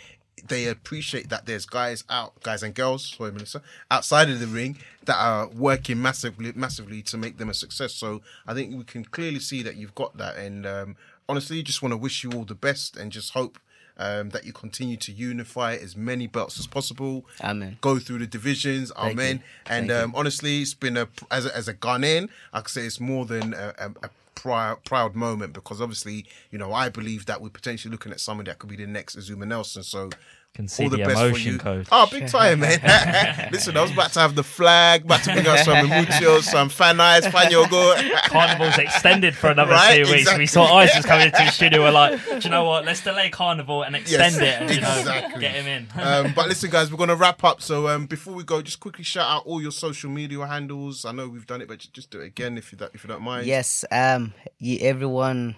[SPEAKER 1] they appreciate that there's guys out, guys and girls, sorry, Melissa, outside of the ring that are working massively, massively to make them a success. So I think we can clearly see that you've got that. And um, honestly, just want to wish you all the best and just hope. Um, that you continue to unify as many belts as possible.
[SPEAKER 3] Amen.
[SPEAKER 1] Go through the divisions.
[SPEAKER 3] Thank
[SPEAKER 1] Amen.
[SPEAKER 3] you.
[SPEAKER 1] And um, honestly, it's been a as a, as a Ghanaian, I could say it's more than a, a, a proud proud moment because obviously, you know, I believe that we're potentially looking at someone that could be the next Azumah Nelson. So.
[SPEAKER 2] Can see
[SPEAKER 1] all the,
[SPEAKER 2] the
[SPEAKER 1] best for
[SPEAKER 2] emotion
[SPEAKER 1] you.
[SPEAKER 2] code.
[SPEAKER 1] Oh, big time, man! Listen, I was about to have the flag, about to bring out some muchos, some fan eyes, fan yogo.
[SPEAKER 2] Carnival's extended for another
[SPEAKER 1] Right,
[SPEAKER 2] two weeks.
[SPEAKER 1] exactly.
[SPEAKER 2] We saw Isis coming into the studio. We're like, do you know what? Let's delay Carnival and extend
[SPEAKER 1] Yes,
[SPEAKER 2] it and you know,
[SPEAKER 1] exactly.
[SPEAKER 2] get him in.
[SPEAKER 1] um, but listen, guys, we're going to wrap up. So um, before we go, just quickly shout out all your social media handles. I know we've done it, but just do it again if you don't, if you don't mind.
[SPEAKER 3] Yes, um, you, everyone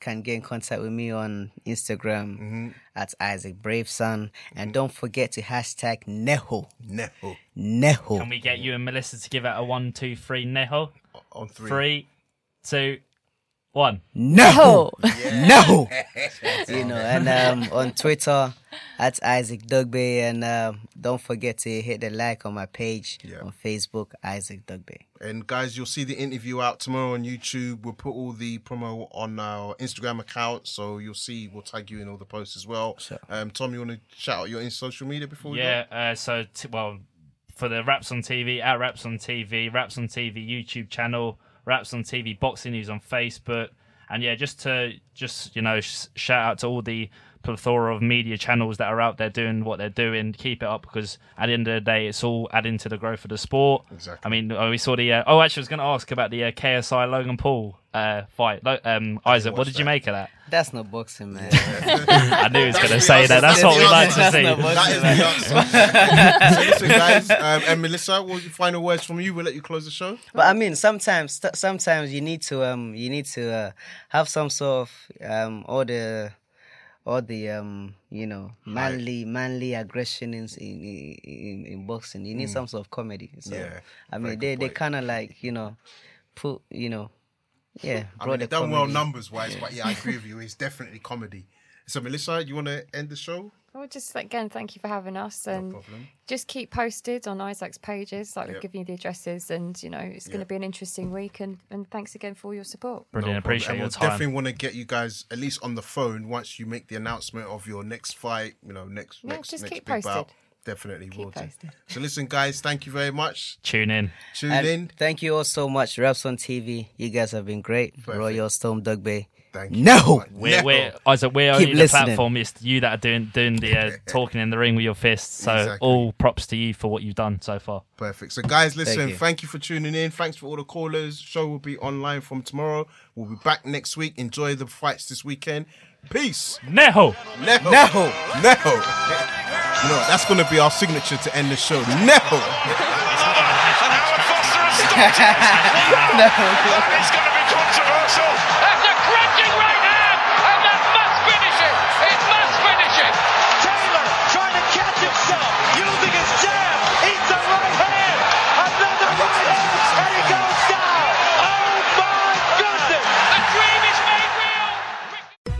[SPEAKER 3] can get in contact with me on Instagram
[SPEAKER 1] Mm-hmm.
[SPEAKER 3] at Isaac Brave Son, and don't forget to hashtag Neho.
[SPEAKER 1] Neho.
[SPEAKER 3] Neho.
[SPEAKER 2] Can we get you and Melissa to give it a one, two, three, Neho?
[SPEAKER 1] On three.
[SPEAKER 2] Three, two, one.
[SPEAKER 3] No, no. you know, and um, on Twitter at Isaac Dogboe, and um, don't forget to hit the like on my page on Facebook, Isaac Dogboe.
[SPEAKER 1] And guys, you'll see the interview out tomorrow on YouTube. We'll put all the promo on our Instagram account, so you'll see. We'll tag you in all the posts as well. Um, Tom, you want to shout out your social media before we
[SPEAKER 2] Yeah, uh, so, t- well, for the Wraps on TV, at Wraps on TV, Wraps on TV YouTube channel, Wraps on TV Boxing News on Facebook. And yeah, just to, just, you know, sh- shout out to all the plethora of media channels that are out there doing what they're doing. Keep it up because at the end of the day, it's all adding to the growth of the sport.
[SPEAKER 1] Exactly.
[SPEAKER 2] I mean, uh, we saw the, uh, oh, actually, I was going to ask about the uh, KSI Logan Paul uh, fight. Lo- um, Isaac, what did you make of that?
[SPEAKER 3] That's not boxing, man.
[SPEAKER 2] I knew he was going to say that. That's what we like to
[SPEAKER 3] That's
[SPEAKER 2] see.
[SPEAKER 1] That is the answer. so listen, guys, um, and Melissa, what your final words from you? We'll let you close the show.
[SPEAKER 3] But I mean, sometimes, sometimes you need to, um, you need to uh, have some sort of, um, all the, all the, um, you know, manly, manly aggression in in, in in boxing. You need
[SPEAKER 1] Mm.
[SPEAKER 3] some sort of comedy. So,
[SPEAKER 1] Yeah,
[SPEAKER 3] I mean, they they kind of like, you know, put, you know, yeah,
[SPEAKER 1] I mean, done well numbers wise, but yeah, I agree with you. It's definitely comedy. So, Melissa, you want to end the show?
[SPEAKER 4] Well, just again, thank you for having us, and
[SPEAKER 1] problem.
[SPEAKER 4] just keep posted on Isaac's pages. Like
[SPEAKER 1] Yep.
[SPEAKER 4] we've given you the addresses, and you know it's going to
[SPEAKER 1] Yep.
[SPEAKER 4] be an interesting week. And, and thanks again for all your support.
[SPEAKER 2] Brilliant.
[SPEAKER 1] No.
[SPEAKER 2] Appreciate
[SPEAKER 1] And
[SPEAKER 2] your
[SPEAKER 1] we'll
[SPEAKER 2] time.
[SPEAKER 1] definitely want to get you guys at least on the phone once you make the announcement of your next fight. You know, next
[SPEAKER 4] Yeah,
[SPEAKER 1] next
[SPEAKER 4] just
[SPEAKER 1] next
[SPEAKER 4] keep
[SPEAKER 1] big bout.
[SPEAKER 4] posted.
[SPEAKER 1] Definitely will do. So listen, guys, thank you very much.
[SPEAKER 2] Tune in.
[SPEAKER 1] Tune
[SPEAKER 3] And
[SPEAKER 1] in.
[SPEAKER 3] Thank you all so much, Wraps on TV. You guys have been great. Royal Storm Dogboe.
[SPEAKER 1] Thank
[SPEAKER 3] you. No,
[SPEAKER 2] We're, we're, Isaac, we're
[SPEAKER 3] Keep
[SPEAKER 2] only the
[SPEAKER 3] listening.
[SPEAKER 2] platform. It's you that are doing doing the uh, talking in the ring with your fists. So
[SPEAKER 1] Exactly.
[SPEAKER 2] all props to you for what you've done so far.
[SPEAKER 1] Perfect. So, guys, listen,
[SPEAKER 2] you.
[SPEAKER 1] thank you. for tuning in. Thanks for all the callers. Show will be online from tomorrow. We'll be back next week. Enjoy the fights this weekend. Peace.
[SPEAKER 2] Neho.
[SPEAKER 1] Neho. Neho. Neho. You know, that's going to be our signature to end the show. Neho.
[SPEAKER 9] That